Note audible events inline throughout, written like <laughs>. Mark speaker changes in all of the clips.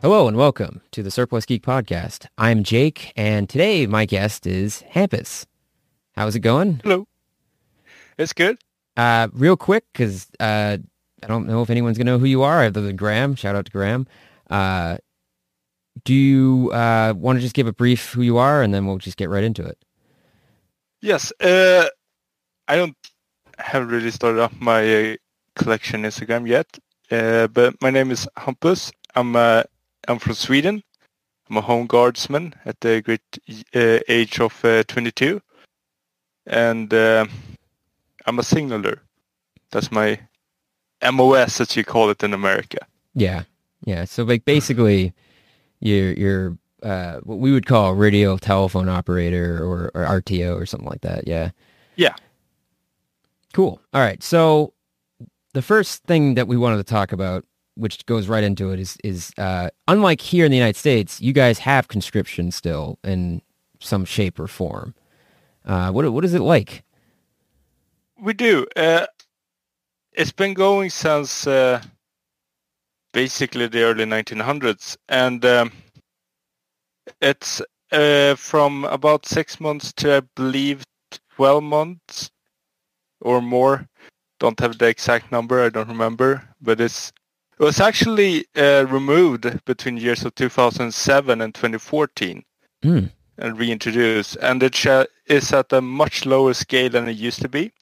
Speaker 1: Hello and welcome to the Surplus Geek Podcast. I'm Jake, and today my guest is Hampus. How's it going?
Speaker 2: Hello. It's good.
Speaker 1: Uh, real quick, because uh, I don't know if anyone's gonna know who you are other than Graham. Shout out to Graham. Uh, do you uh, want to just give a brief who you are, and then we'll just get right into it?
Speaker 2: Yes. Uh, I don't have really started up my uh, collection Instagram yet, uh, but my name is Hampus. I'm uh, I'm from Sweden. I'm a home guardsman at the great uh, age of uh, 22, and uh, I'm a signaler. That's my MOS, as you call it in America.
Speaker 1: Yeah, yeah. So like basically, you're you're uh, what we would call a radio telephone operator or, or RTO or something like that. Yeah.
Speaker 2: Yeah.
Speaker 1: Cool. All right. So the first thing that we wanted to talk about, which goes right into it, is is uh, unlike here in the United States, you guys have conscription still in some shape or form. Uh, what what is it like?
Speaker 2: We do. Uh, it's been going since uh, basically the early 1900s, and um, it's uh, from about six months to I believe 12 months or more. Don't have the exact number. I don't remember, but it's it was actually uh, removed between years of 2007 and 2014
Speaker 1: Mm.
Speaker 2: and reintroduced, and it is at a much lower scale than it used to be.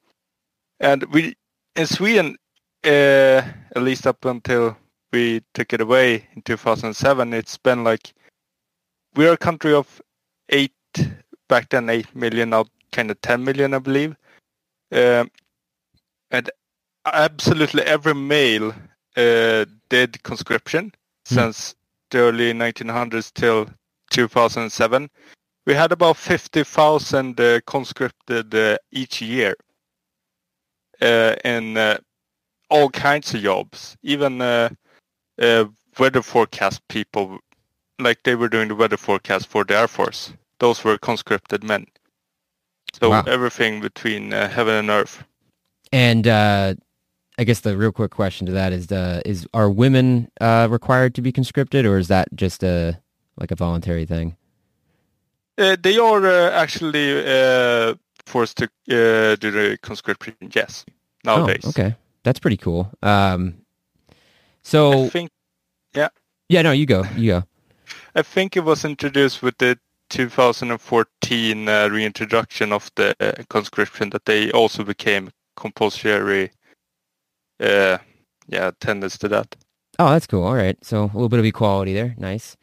Speaker 2: And we in Sweden, uh, at least up until we took it away in 2007, it's been like we're a country of eight back then, eight million, now kind of 10 million, I believe. Um, and absolutely every male did conscription
Speaker 1: Hmm.
Speaker 2: since the early 1900s till 2007. We had about 50,000 uh, conscripted uh, each year uh, in uh, all kinds of jobs, even uh, uh, weather forecast people, like they were doing the weather forecast for the Air Force. Those were conscripted men. So
Speaker 1: Wow.
Speaker 2: everything between uh, heaven and earth.
Speaker 1: And uh, I guess the real quick question to that is: uh, is are women uh, required to be conscripted, or is that just a like a voluntary thing?
Speaker 2: Uh, they are uh, actually uh, forced to uh, do the conscription, yes, nowadays.
Speaker 1: Oh, okay, that's pretty cool. Um, so
Speaker 2: I think
Speaker 1: yeah, yeah. no, you go, you go.
Speaker 2: I think it was introduced with the 2014 uh, reintroduction of the conscription that they also became compulsory. Uh, yeah, attendance to that.
Speaker 1: Oh, that's cool. All right, so a little bit of equality there. Nice.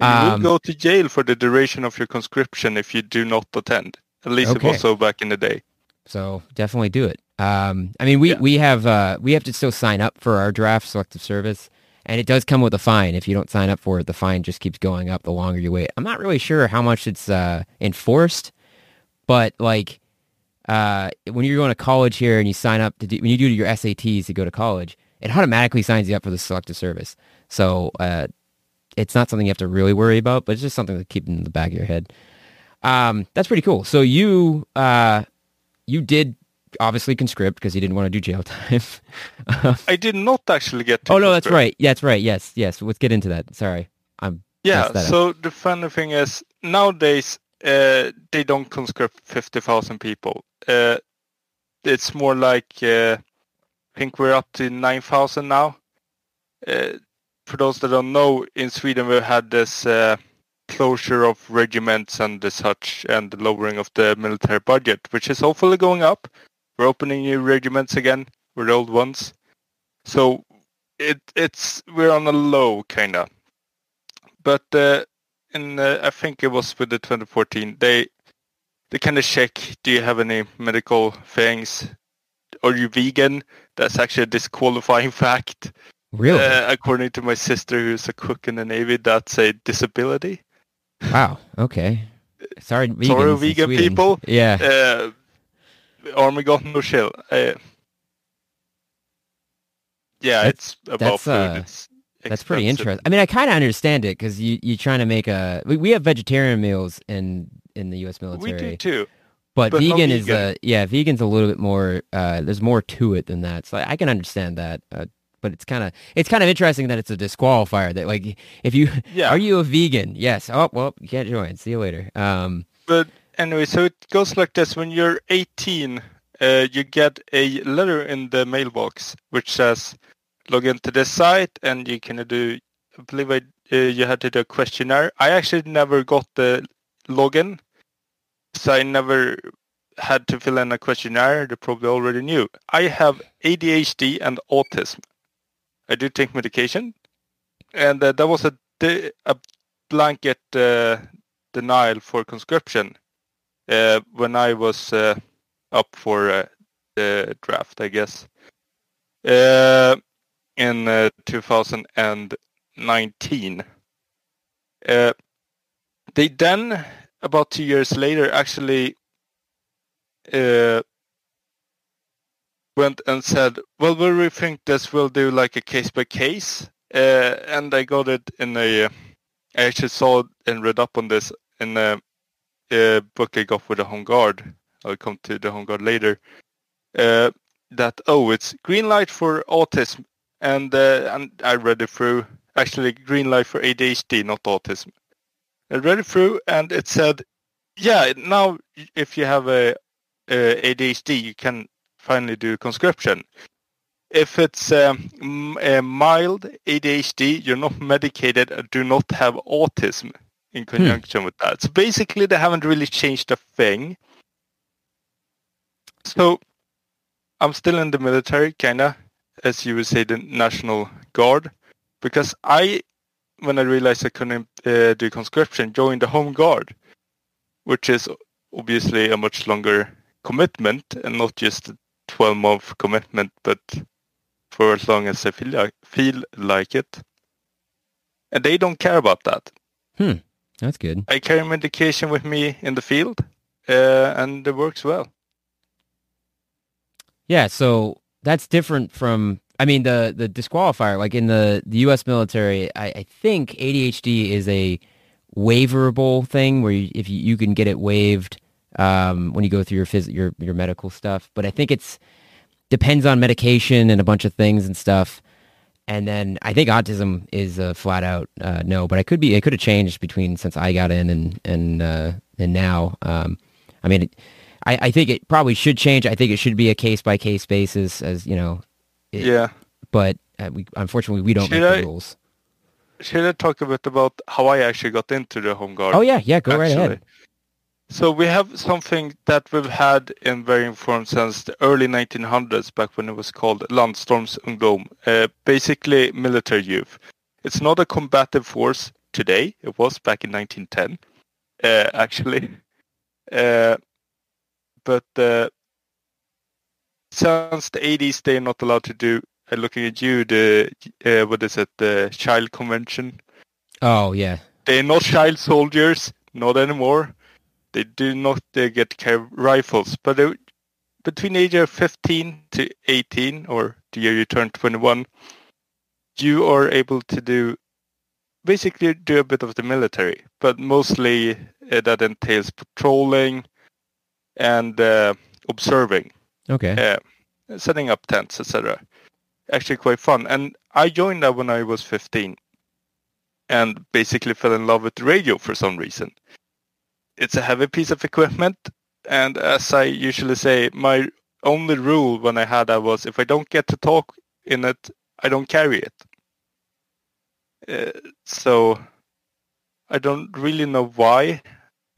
Speaker 2: You
Speaker 1: Um,
Speaker 2: will go to jail for the duration of your conscription if you do not attend. At least it was so back in the day.
Speaker 1: So definitely do it. Um, I mean, we
Speaker 2: Yeah.
Speaker 1: we have uh, we have to still sign up for our draft selective service, and it does come with a fine. If you don't sign up for it, the fine just keeps going up the longer you wait. I'm not really sure how much it's uh, enforced, but like uh, when you're going to college here and you sign up to do when you do your SATs to go to college, it automatically signs you up for the selective service. So uh, it's not something you have to really worry about, but it's just something to keep in the back of your head. Um, that's pretty cool. So you uh, you did obviously conscript because you didn't want to do jail <laughs> time.
Speaker 2: I did not actually get to
Speaker 1: oh no, that's right. Yeah, that's right. Yes, yes. Let's get into that. Sorry, I'm
Speaker 2: Yeah,
Speaker 1: that up.
Speaker 2: so the funny thing is nowadays uh, they don't conscript 50,000 people. Uh, it's more like uh, I think we're up to 9,000 now. Uh, for those that don't know, in Sweden we had this uh, closure of regiments and such and the lowering of the military budget, which is hopefully going up. We're opening new regiments again with old ones. So it it's we're on a low kind of but uh, in uh, I think it was with the 2014 they they kind of check do you have any medical things are you vegan that's actually a disqualifying <laughs> fact
Speaker 1: really?
Speaker 2: uh, according to my sister who's a cook in the navy that's a disability
Speaker 1: wow. Okay. Sorry, vegans
Speaker 2: sorry vegan people
Speaker 1: Yeah.
Speaker 2: uh, army got no chill uh, yeah
Speaker 1: That-
Speaker 2: it's about
Speaker 1: that's,
Speaker 2: food
Speaker 1: uh,
Speaker 2: it's
Speaker 1: That's pretty interesting. I mean, I kind of understand it because you you're trying to make a. We, we have vegetarian meals in in the U.S. Military.
Speaker 2: We do too
Speaker 1: but,
Speaker 2: but
Speaker 1: vegan is
Speaker 2: vegan.
Speaker 1: uh yeah, vegan's a little bit more. Uh, there's more to it than that. So I can understand that. Uh, but it's kind of it's kind of interesting that it's a disqualifier. That like if you
Speaker 2: Yeah.
Speaker 1: are you a vegan? Yes. Oh well, you can't join. See you later. Um,
Speaker 2: But anyway, so it goes like this: when you're 18, uh, you get a letter in the mailbox which says, "Log into this site," and you can do. I believe I, uh, you had to do a questionnaire. I actually never got the login, so I never had to fill in a questionnaire. They probably already knew. I have ADHD and autism. I do take medication, and uh, that was a de- a blanket uh, denial for conscription uh, when I was uh, up for uh, the draft, I guess, uh, in uh, 2019. Uh, they then, about two years later, actually uh, went and said, "Well, we'll rethink this. We'll do like a case by case." Uh, and I got it in a. I actually saw and read up on this in a, a book I got with the Home Guard. I'll come to the Home Guard later. Uh, that oh, it's green light for autism, and uh, and I read it through. Actually, green light for ADHD, not autism. I read it through, and it said, yeah, now if you have a, a ADHD, you can finally do conscription. If it's um, mild ADHD, you're not medicated and do not have autism in conjunction with that. So basically, they haven't really changed a thing. So I'm still in the military, kinda, as you would say, the National Guard, because I, when I realized I couldn't uh, do conscription, joined the Home Guard, which is obviously a much longer commitment and not just a 12 month commitment, but for as long as I feel like, feel like it. And they don't care about that. Hmm.
Speaker 1: That's good.
Speaker 2: I carry medication with me in the field, uh, and it works well.
Speaker 1: Yeah, so that's different from. I mean, the the disqualifier, like in the the U.S. military, I, I think ADHD is a waiverable thing where you, if you, you can get it waived um, when you go through your phys- your your medical stuff. But I think it's depends on medication and a bunch of things and stuff. And then I think autism is a flat out uh, no, but I could be it could have changed between since I got in and and uh, and now. Um, I mean, it, I, I think it probably should change. I think it should be a case by case basis, as you know. It-
Speaker 2: Yeah.
Speaker 1: But uh, we, unfortunately, we don't
Speaker 2: Should
Speaker 1: make
Speaker 2: I-
Speaker 1: the rules.
Speaker 2: Should I talk a bit about how I actually got into the Home Guard?
Speaker 1: Oh yeah, yeah. Go right ahead.
Speaker 2: So we have something that we've had in very informed since the early 1900s, back when it was called Landstormsungdom, uh, basically military youth. It's not a combative force today. It was back in 1910, uh, actually. Uh, but uh, since the 80s, they're not allowed to do. Uh, looking at you, the uh, what is it, the Child Convention?
Speaker 1: Oh yeah.
Speaker 2: They're not child soldiers, not anymore. They do not uh, get rifles, but they, between the age of 15 to 18, or the year you turn 21, you are able to do basically do a bit of the military, but mostly uh, that entails patrolling and uh, observing
Speaker 1: Okay.
Speaker 2: uh, setting up tents, etc. Actually, quite fun. And I joined that when I was 15, and basically fell in love with the radio for some reason. It's a heavy piece of equipment, and as I usually say, my only rule when I had that was if I don't get to talk in it, I don't carry it. Uh, so I don't really know why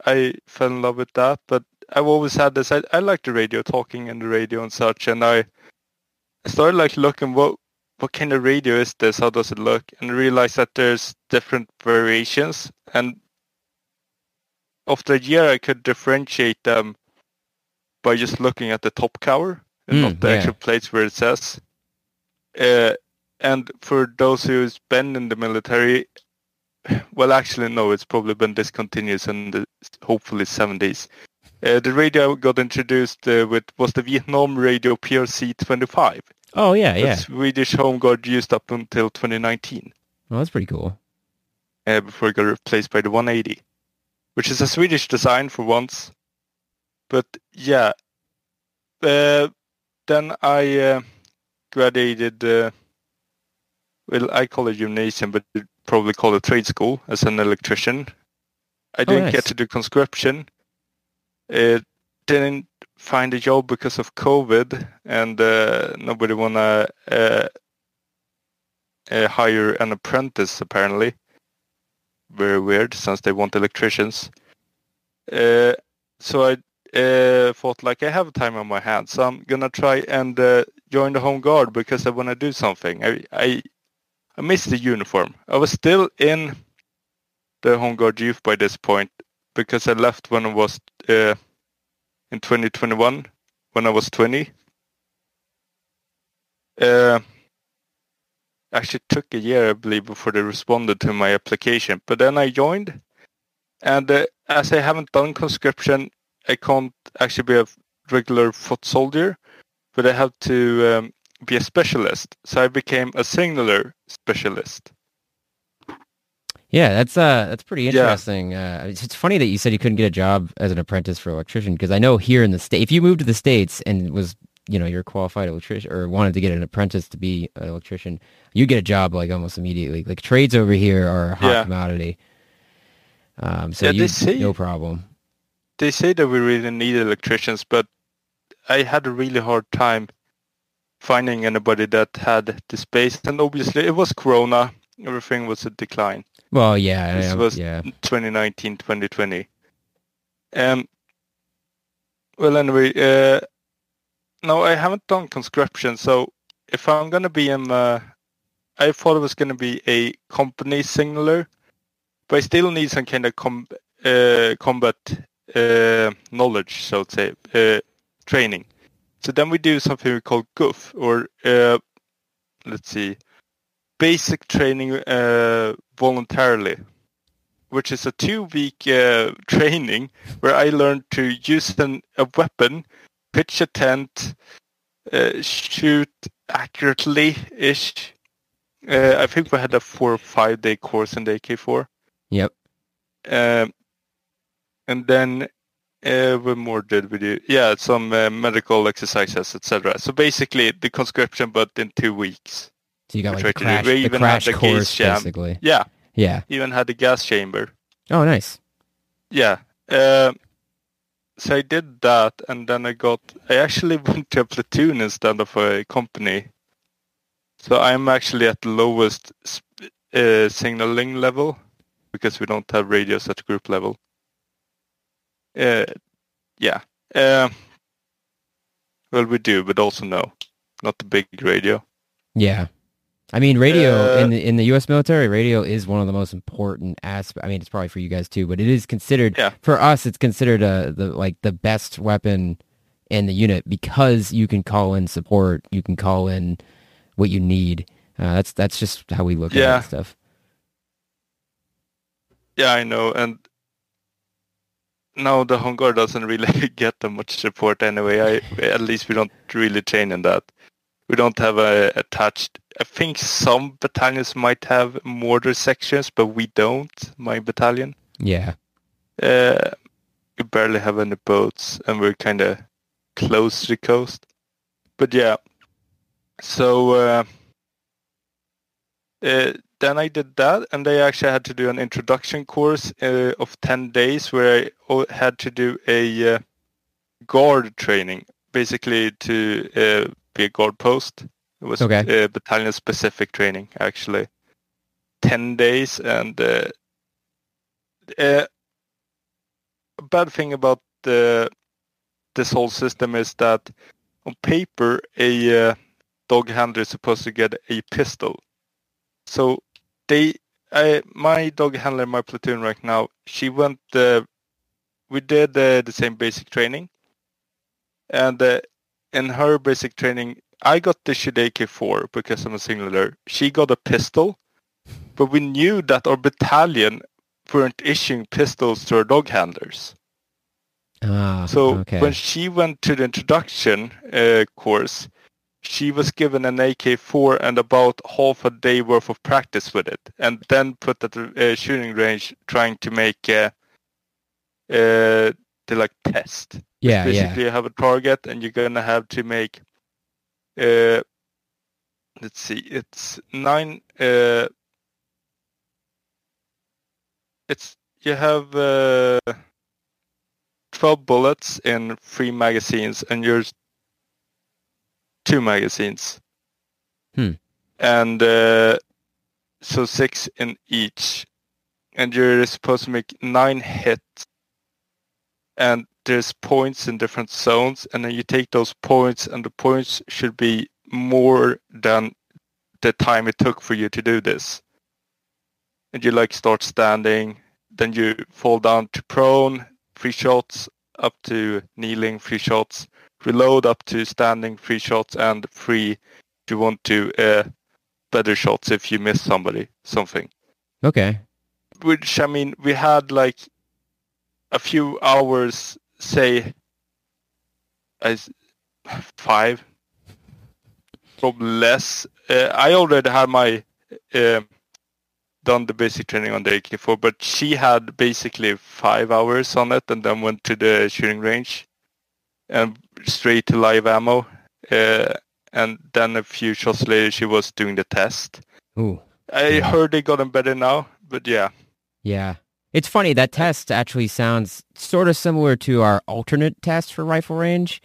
Speaker 2: I fell in love with that, but I've always had this. I, I like the radio, talking and the radio and such, and I, I started like looking what what kind of radio is this? How does it look? And realized that there's different variations, and after a year, I could differentiate them by just looking at the top cover and
Speaker 1: Mm,
Speaker 2: not the
Speaker 1: yeah.
Speaker 2: actual place where it says. Uh, and for those who's been in the military, <sighs> well, actually, no, it's probably been discontinued in the hopefully 70s. Uh, the radio got introduced uh, with was the Vietnam Radio PRC 25.
Speaker 1: Oh yeah, yeah.
Speaker 2: Swedish Home Guard used up until 2019
Speaker 1: Well, that's pretty cool.
Speaker 2: uh, before it got replaced by the 180, which is a Swedish design for once. But yeah, uh, then I uh, graduated uh, well, I call it gymnasium, but probably call it trade school as an electrician. I didn't
Speaker 1: nice.
Speaker 2: get to do conscription. It didn't find a job because of COVID, and uh, nobody wanna uh, uh, hire an apprentice. Apparently, very weird since they want electricians. Uh, so I uh, thought like I have time on my hands, so I'm gonna try and uh, join the home guard because I want to do something. I, I I missed the uniform. I was still in the home guard youth by this point because I left when I was uh, in 2021 when I was 20. Uh, actually took a year, I believe, before they responded to my application. But then I joined, and uh, as I haven't done conscription, I can't actually be a regular foot soldier, but I have to um, be a specialist. So I became a signaler specialist.
Speaker 1: Yeah, that's uh that's pretty
Speaker 2: Yeah.
Speaker 1: interesting. Uh, it's, it's funny that you said you couldn't get a job as an apprentice for electrician because I know here in the state, if you moved to the states and was you know you're a qualified electrician or wanted to get an apprentice to be an electrician, you get a job like almost immediately. Like trades over here are a hot
Speaker 2: Yeah.
Speaker 1: commodity. Um, so
Speaker 2: Yeah,
Speaker 1: you
Speaker 2: say-
Speaker 1: no problem.
Speaker 2: They say that we really need electricians, but I had a really hard time finding anybody that had the space. And obviously, it was Corona. Everything was a decline.
Speaker 1: Well, yeah,
Speaker 2: This was-
Speaker 1: yeah,
Speaker 2: 2019, 2020. Um, well, anyway, uh, no, I haven't done conscription, so if I'm gonna be in, uh, I thought it was gonna be a company signaler, but I still need some kind of com- uh, combat uh, knowledge, so to say, uh, training. So then we do something we call GUF, or uh, let's see, basic training uh, voluntarily which is a two-week uh, training where I learned to use an, a weapon, pitch a tent, uh, shoot accurately-ish. Uh, I think we had a four or five-day course in the AK-4.
Speaker 1: yep.
Speaker 2: Um, and then uh, what more did we do? Yeah, some uh, medical exercises, etc. So basically the conscription, but in two weeks.
Speaker 1: So you got like the
Speaker 2: tried to do-
Speaker 1: crash, the
Speaker 2: even had
Speaker 1: crash
Speaker 2: the
Speaker 1: course, basically.
Speaker 2: Yeah,
Speaker 1: Yeah.
Speaker 2: even had a gas chamber.
Speaker 1: Oh, nice.
Speaker 2: Yeah. Um, so I did that, and then I got. I actually <laughs> went to a platoon instead of a company. So I'm actually at the lowest uh, signaling level because we don't have radios at group level. Uh, yeah. Um well, we do, but also no, not the big radio.
Speaker 1: Yeah. I mean, radio
Speaker 2: Uh,
Speaker 1: in the in the U.S. military, radio is one of the most important aspects. I mean, it's probably for you guys too, but it is considered
Speaker 2: Yeah.
Speaker 1: for us. It's considered uh the like the best weapon in the unit because you can call in support, you can call in what you need. Uh, that's that's just how we look at
Speaker 2: Yeah.
Speaker 1: and stuff.
Speaker 2: Yeah, I know, and now the home guard doesn't really <laughs> get that much support anyway. I at least we don't really train in that. We don't have a attached. I think some battalions might have mortar sections, but we don't. My battalion,
Speaker 1: Yeah.
Speaker 2: uh, we barely have any boats, and we're kind of close to the coast. But yeah, so uh, uh, then I did that, and I actually had to do an introduction course uh, of 10 days where I had to do a uh, guard training, basically to uh, be a guard post. It was
Speaker 1: Okay.
Speaker 2: uh, battalion specific training, actually. 10 days, and uh, uh, a bad thing about the this whole system is that on paper a uh, dog handler is supposed to get a pistol. So they, I, my dog handler, in my platoon right now, she went. Uh, we did uh, the same basic training, and uh, in her basic training, I got the Shid AK4 because I'm a signaler. She got a pistol, but we knew that our battalion weren't issuing pistols to our dog handlers.
Speaker 1: Ah.
Speaker 2: So
Speaker 1: okay.
Speaker 2: when she went to the introduction uh, course, she was given an AK-4 and about half a day worth of practice with it, and then put at the uh, shooting range trying to make uh, uh, the like test.
Speaker 1: yeah, yeah.
Speaker 2: Basically, you have a target, and you're gonna have to make uh, let's see, it's nine. Uh, it's you have uh, twelve bullets in three magazines, and yours two magazines.
Speaker 1: Hmm.
Speaker 2: And uh, so six in each, and you're supposed to make nine hits. And there's points in different zones, and then you take those points, and the points should be more than the time it took for you to do this. And you like start standing, then you fall down to prone, three shots, up to kneeling, three shots, reload up to standing, three shots, and three if you want to uh, better shots if you miss somebody, something.
Speaker 1: Okay.
Speaker 2: Which I mean, we had like a few hours, say, as five, probably less. Uh, I already had my uh, done the basic training on the AK4, but she had basically five hours on it, and then went to the shooting range and straight to live ammo. Uh, and then a few shots later, she was doing the test.
Speaker 1: Ooh.
Speaker 2: I
Speaker 1: Yeah.
Speaker 2: heard they gotten better now, but yeah,
Speaker 1: Yeah. It's funny, that test actually sounds sort of similar to our alternate test for rifle range,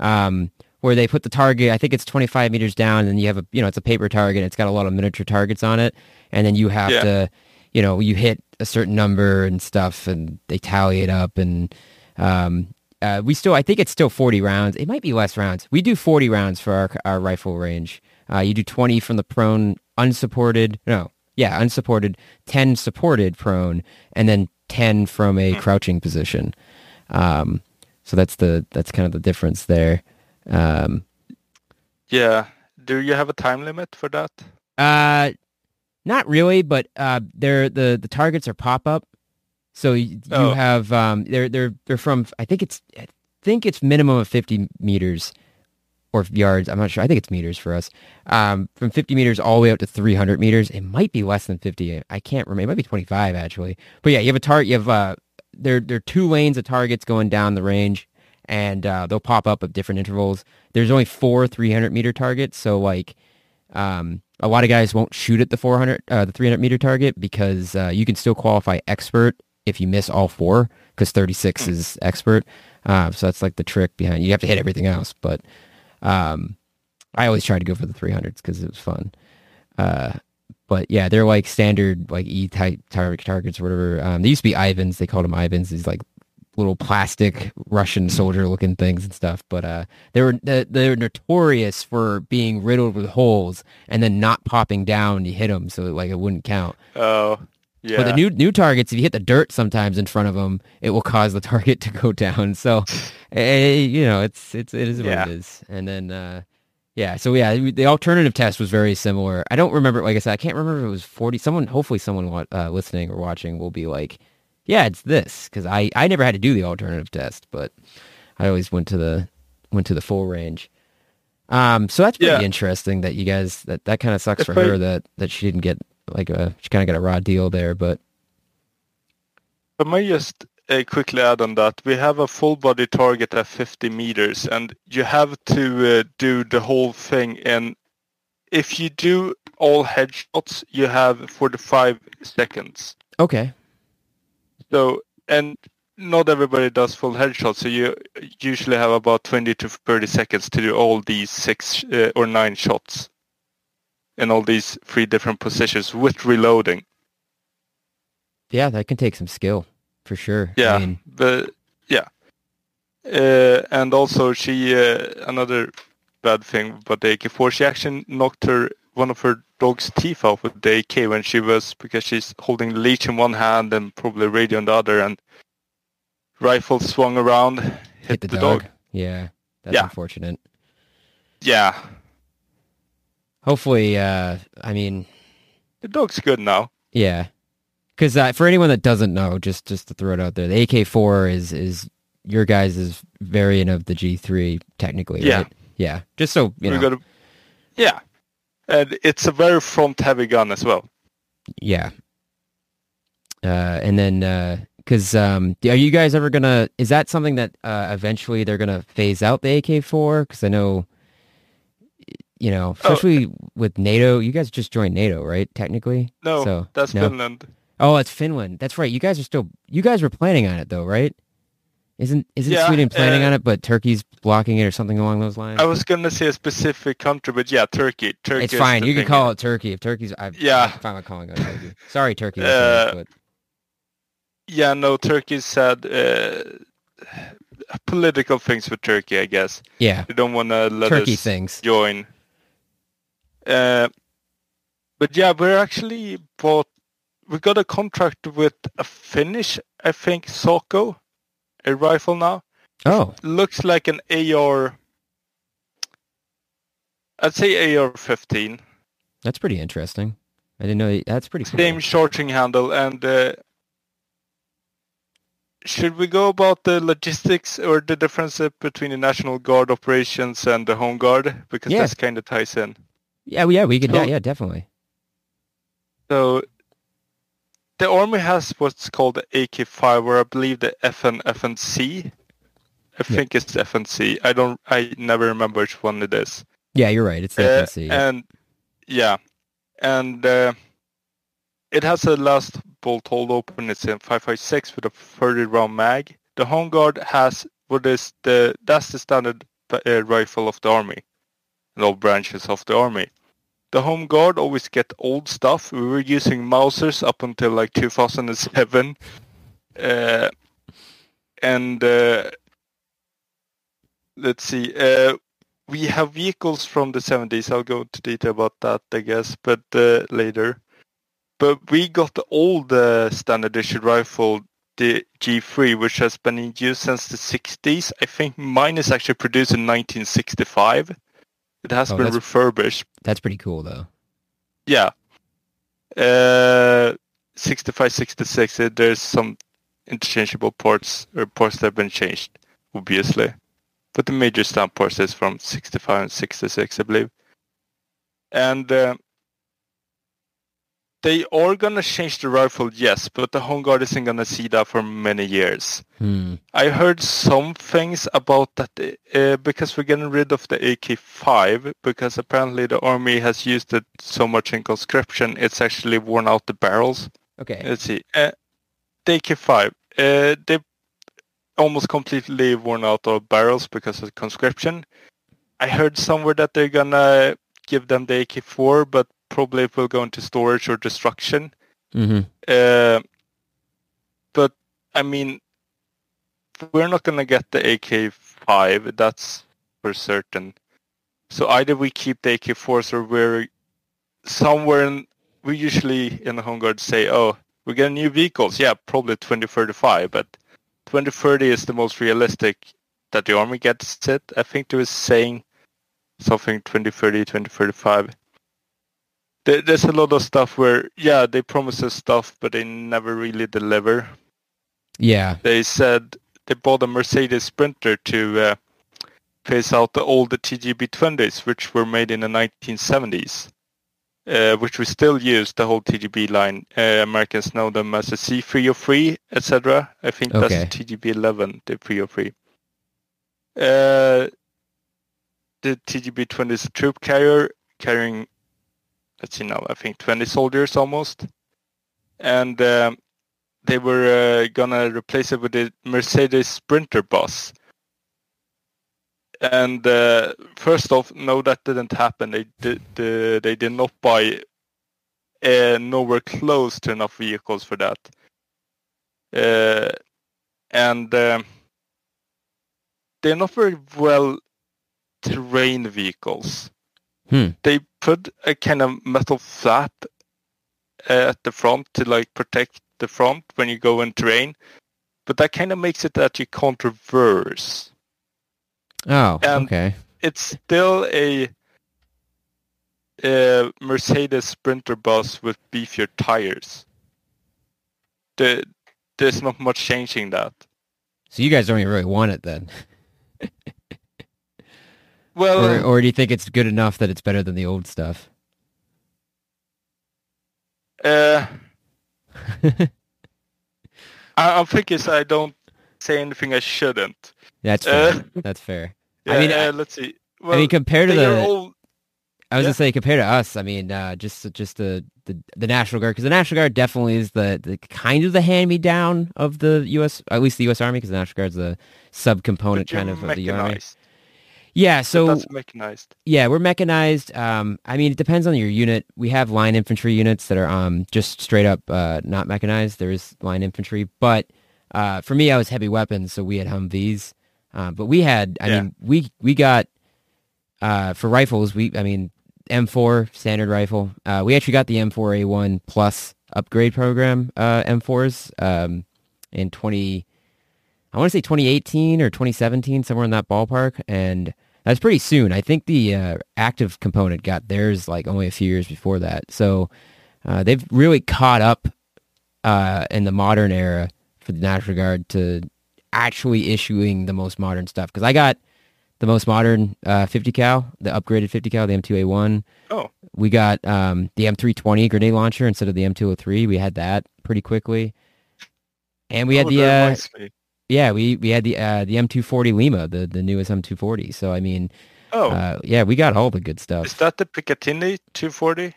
Speaker 1: um, where they put the target, I think it's 25 meters down, and you have a, you know, it's a paper target, it's got a lot of miniature targets on it, and then you have
Speaker 2: Yeah.
Speaker 1: to, you know, you hit a certain number and stuff, and they tally it up, and um, uh, we still, I think it's still 40 rounds. It might be less rounds. We do 40 rounds for our, our rifle range. Uh, you do 20 from the prone unsupported, no, yeah, unsupported, 10 supported prone, and then 10 from a crouching position. Um, so that's the that's kind of the difference there. Um,
Speaker 2: yeah. Do you have a time limit for that?
Speaker 1: uh, not really, but uh, they're the the targets are pop up. So you
Speaker 2: Oh.
Speaker 1: have um, they're they're they're from I think it's I think it's minimum of 50 meters or yards. I'm not sure. I think it's meters for us. Um, from 50 meters all the way up to 300 meters. It might be less than 50. I can't remember. It might be 25 actually. But yeah, you have a target. You have uh, there there are two lanes of targets going down the range, and uh, they'll pop up at different intervals. There's only four 300 meter targets, so like. Um, a lot of guys won't shoot at the 400, uh, the 300 meter target because uh, you can still qualify expert if you miss all four because 36 is expert. Uh, so that's like the trick behind. You have to hit everything else, but um, I always tried to go for the 300s because it was fun. Uh, but yeah, they're like standard like E type tar- targets or whatever. Um, they used to be Ivans. They called them Ivans. These like little plastic Russian soldier looking things and stuff. But uh, they were they- they're notorious for being riddled with holes and then not popping down you hit them, so like it wouldn't count.
Speaker 2: Oh, yeah.
Speaker 1: But the new new targets, if you hit the dirt sometimes in front of them, it will cause the <laughs> target to go down. So, eh, you know, it's it's it is what
Speaker 2: Yeah.
Speaker 1: it is. And then, uh, yeah, so yeah, the alternative test was very similar. I don't remember, like I said, I can't remember if it was forty. Someone, hopefully, someone uh, listening or watching will be like, yeah, it's this because I I never had to do the alternative test, but I always went to the went to the full range. Um, so that's pretty
Speaker 2: Yeah.
Speaker 1: interesting that you guys that that kind of sucks for her that that she didn't get like a she kind of got a raw deal there, but
Speaker 2: I might just uh, quickly add on that. We have a full body target at 50 meters, and you have to uh, do the whole thing. And if you do all headshots, you have 45 seconds.
Speaker 1: okay,
Speaker 2: So, and not everybody does full headshots, so you usually have about 20 to 30 seconds to do all these six uh, or nine shots in all these three different positions with reloading.
Speaker 1: yeah, that can take some skill for sure.
Speaker 2: Yeah,
Speaker 1: I mean,
Speaker 2: but yeah, uh, and also she uh, another bad thing about the AK4. She actually knocked her one of her dog's teeth out with the AK when she was because she's holding the leash in one hand and probably radio in the other, and rifle swung around, hit,
Speaker 1: hit the,
Speaker 2: the,
Speaker 1: dog.
Speaker 2: dog.
Speaker 1: Yeah, that's
Speaker 2: Yeah.
Speaker 1: unfortunate.
Speaker 2: Yeah,
Speaker 1: Hopefully, uh, I mean,
Speaker 2: the dog's good now.
Speaker 1: yeah, because uh, for anyone that doesn't know, just just to throw it out there, the AK4 is is your guys' is variant of the G3, technically.
Speaker 2: Yeah.
Speaker 1: right? yeah. Just so you know,
Speaker 2: yeah, and it's a very front-heavy gun as well.
Speaker 1: yeah. Uh, and then because um, are you guys ever gonna? Is that something that uh, eventually they're gonna phase out the AK4? Because I know you know, especially with NATO. You guys just joined NATO, right? Technically.
Speaker 2: No,
Speaker 1: So,
Speaker 2: that's
Speaker 1: no?
Speaker 2: Finland.
Speaker 1: Oh, it's Finland. That's right. You guys are still. You guys were planning on it though, right? Isn't isn't
Speaker 2: Yeah,
Speaker 1: Sweden planning
Speaker 2: uh,
Speaker 1: on it, but Turkey's blocking it or something along those lines?
Speaker 2: I was gonna say a specific country, but yeah, Turkey. Turkey.
Speaker 1: it's fine. You can call it Turkey if Turkey's. I've,
Speaker 2: Yeah.
Speaker 1: I'm fine with calling it Turkey. Sorry, Turkey. <laughs>
Speaker 2: Uh,
Speaker 1: but
Speaker 2: Yeah, no, Turkey said uh, political things with Turkey. I guess
Speaker 1: yeah,
Speaker 2: they don't want to let
Speaker 1: Turkey
Speaker 2: us
Speaker 1: things.
Speaker 2: join. Uh, but yeah, we're actually bought. We got a contract with a Finnish, I think, Sako, a rifle now.
Speaker 1: Oh,
Speaker 2: Looks like an AR. I'd say AR-15.
Speaker 1: that's pretty interesting. I didn't know. That's pretty cool.
Speaker 2: Same charging handle and. Uh, should we go about the logistics or the difference between the National Guard operations and the Home Guard? Because
Speaker 1: Yeah.
Speaker 2: this kind of ties in.
Speaker 1: Yeah, yeah, we could.
Speaker 2: So-
Speaker 1: yeah, yeah, definitely.
Speaker 2: So the army has what's called the AK5, where I believe the FN FNC. I think it's FNC. I don't. I never remember which one it is.
Speaker 1: Yeah, you're right. It's the
Speaker 2: Uh,
Speaker 1: FNC.
Speaker 2: And yeah, and uh, it has a last bolt hold open. It's in 556 with a 30 round mag. The Home Guard has what is the that's the standard uh, rifle of the army, and all branches of the army. The Home Guard always get old stuff. We were using Mausers up until like 2007, uh, and uh, let's see. Uh, we have vehicles from the 70s. I'll go into detail about that, I guess, but uh, later. But we got the old uh, standard issue rifle, the G3, which has been in use since the 60s. I think mine is actually produced in 1965. It has
Speaker 1: Oh,
Speaker 2: been
Speaker 1: that's-
Speaker 2: refurbished.
Speaker 1: That's pretty cool, though.
Speaker 2: Yeah. Uh, 65, 66, uh, there's some interchangeable ports or ports that have been changed, obviously. But the major stamp ports is from 65 and 66, I believe. And uh, they are going to change the rifle, yes, but the Home Guard isn't going to see that for many years.
Speaker 1: Hmm.
Speaker 2: I heard some things about that uh, because we're getting rid of the AK-5 because apparently the army has used it so much in conscription it's actually worn out the barrels.
Speaker 1: Okay.
Speaker 2: Let's see. Uh, the AK-5, uh, they almost completely worn out all barrels because of conscription. I heard somewhere that they're gonna give them the AK-4, but probably it will go into storage or destruction.
Speaker 1: Mm-hmm.
Speaker 2: Uh, but I mean, we're not gonna get the AK-5. That's for certain. So either we keep the AK-4s or we're somewhere in. We usually in the Home Guard say, "Oh, we get new vehicles." Yeah, probably 2035, but 2030 is the most realistic that the army gets it. I think they was saying something 2030, 2035 there, there's a lot of stuff where yeah they promise us stuff but they never really deliver
Speaker 1: Yeah.
Speaker 2: they said they bought a mercedes sprinter to uh, phase out the older tgb 20s which were made in the 1970s uh, which we still use the whole tgb line uh, americans know them as a c303 etc i think
Speaker 1: Okay.
Speaker 2: that's tgb 11 the 303 uh, the tgb 20 is a troop carrier carrying let's see now, I think 20 soldiers almost. And um, they were uh, gonna replace it with the Mercedes Sprinter bus. And uh, first off, no, that didn't happen. They did, the, they did not buy uh, nowhere close to enough vehicles for that. Uh, and um, they're not very well terrain vehicles
Speaker 1: Hmm.
Speaker 2: they put a kind of metal flap uh, at the front to like protect the front when you go in terrain, but that kind of makes it that you can't reverse.
Speaker 1: Oh,
Speaker 2: Um,
Speaker 1: okay.
Speaker 2: It's still a, a Mercedes Sprinter bus with beefier tires. The, there's not much changing that.
Speaker 1: So you guys don't even really want it then, <laughs>
Speaker 2: Well,
Speaker 1: or or do you think it's good enough that it's better than the old stuff?
Speaker 2: uh, <laughs> I, I'm thinking so I don't say anything I shouldn't.
Speaker 1: That's fair.
Speaker 2: Uh, <laughs>
Speaker 1: That's fair.
Speaker 2: Yeah,
Speaker 1: I mean,
Speaker 2: uh,
Speaker 1: I,
Speaker 2: let's see.
Speaker 1: I mean, compared to the
Speaker 2: all
Speaker 1: I was
Speaker 2: Yeah.
Speaker 1: gonna say compared to us, I mean, uh, just just the, the the National Guard because the National Guard definitely is the, the kind of the hand me down of the U.S. at least the U.S. Army because the National Guard's a subcomponent kind of of the Army. Yeah,
Speaker 2: So
Speaker 1: so
Speaker 2: that's mechanized.
Speaker 1: yeah, we're mechanized. Um, I mean, it depends on your unit. We have line infantry units that are um just straight up uh, not mechanized. There is line infantry, but uh, for me, I was heavy weapons, so we had Humvees. Uh, but we had, I
Speaker 2: Yeah.
Speaker 1: mean, we we got uh, for rifles. We, I mean, M4 standard rifle. Uh, we actually got the M4A1 plus upgrade program uh, M4s um, in 20. I want to say 2018 or 2017, somewhere in that ballpark, and that's pretty soon. I think the uh, active component got theirs like only a few years before that. So uh, they've really caught up uh, in the modern era for the National Guard to actually issuing the most modern stuff. Because I got the most modern uh, 50 cal, the upgraded 50 cal, the M2A1.
Speaker 2: Oh,
Speaker 1: We got um, the M320 grenade launcher instead of the M203. We had that pretty quickly. And we had
Speaker 2: oh,
Speaker 1: the
Speaker 2: that reminds me.
Speaker 1: yeah, we we had the uh, the M240 Lima, the the newest M240. So I mean,
Speaker 2: Oh,
Speaker 1: uh, yeah, we got all the good stuff.
Speaker 2: is that the Picatinny 240?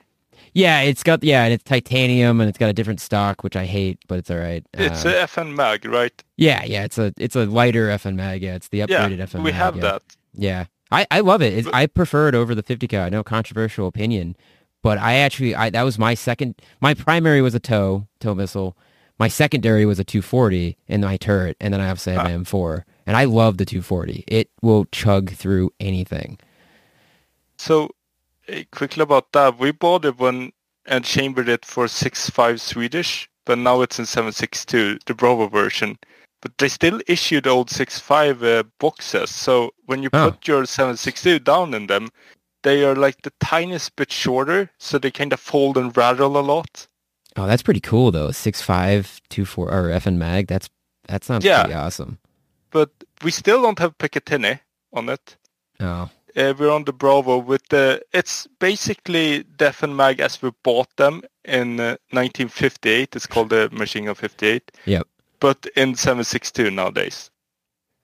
Speaker 1: Yeah, it's got yeah, and it's titanium and it's got a different stock, which I hate, but it's all right.
Speaker 2: It's
Speaker 1: Um,
Speaker 2: a FN mag, right?
Speaker 1: yeah, yeah, it's a it's a lighter FN mag. Yeah, it's the
Speaker 2: Yeah,
Speaker 1: upgraded FN
Speaker 2: we
Speaker 1: mag.
Speaker 2: have
Speaker 1: yeah.
Speaker 2: that.
Speaker 1: Yeah, I, I love it. It's, I prefer it over the 50 cal. I know controversial opinion, but I actually I that was my second. My primary was a tow tow missile. My secondary was a 240 in my turret, and then I obviously have
Speaker 2: Ah.
Speaker 1: my M4. And I love the 240. It will chug through anything.
Speaker 2: So, quickly about that, we bought it when and chambered it for 6.5 Swedish, but now it's in 7.62, the Bravo version. But they still issue the old 6.5 uh, boxes. So when you
Speaker 1: Oh.
Speaker 2: put your 7.62 down in them, they are like the tiniest bit shorter, so they kind of fold and rattle a lot.
Speaker 1: Oh, that's pretty cool though. Six five two four or FN mag. That's that sounds
Speaker 2: Yeah.
Speaker 1: pretty awesome.
Speaker 2: But we still don't have Picatinny on it.
Speaker 1: Oh,
Speaker 2: Uh, we're on the Bravo with the. It's basically the FN mag as we bought them in uh, 1958. It's called the Machine Gun 58.
Speaker 1: Yep.
Speaker 2: But in 762 nowadays,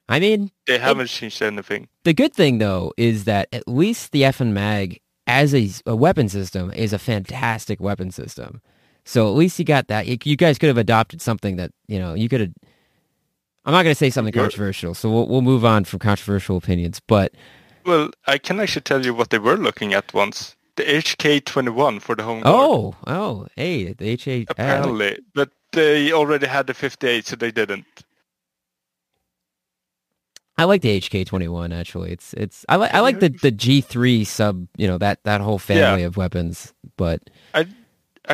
Speaker 1: I mean,
Speaker 2: they haven't changed anything.
Speaker 1: the good thing though is that at least the FN mag as a, a weapon system is a fantastic weapon system. So at least you got that. You, guys could have adopted something that you know you could have. I'm not going to say something controversial, so we'll we'll move on from controversial opinions. But
Speaker 2: Well, I can actually tell you what they were looking at once. The HK21 for the Home Guard.
Speaker 1: oh oh hey the HK.
Speaker 2: Uh, apparently, but they already had the 58, so they didn't.
Speaker 1: I like the HK21 actually. It's it's I like I like the the G3 sub, you know, that that whole family of weapons, but
Speaker 2: I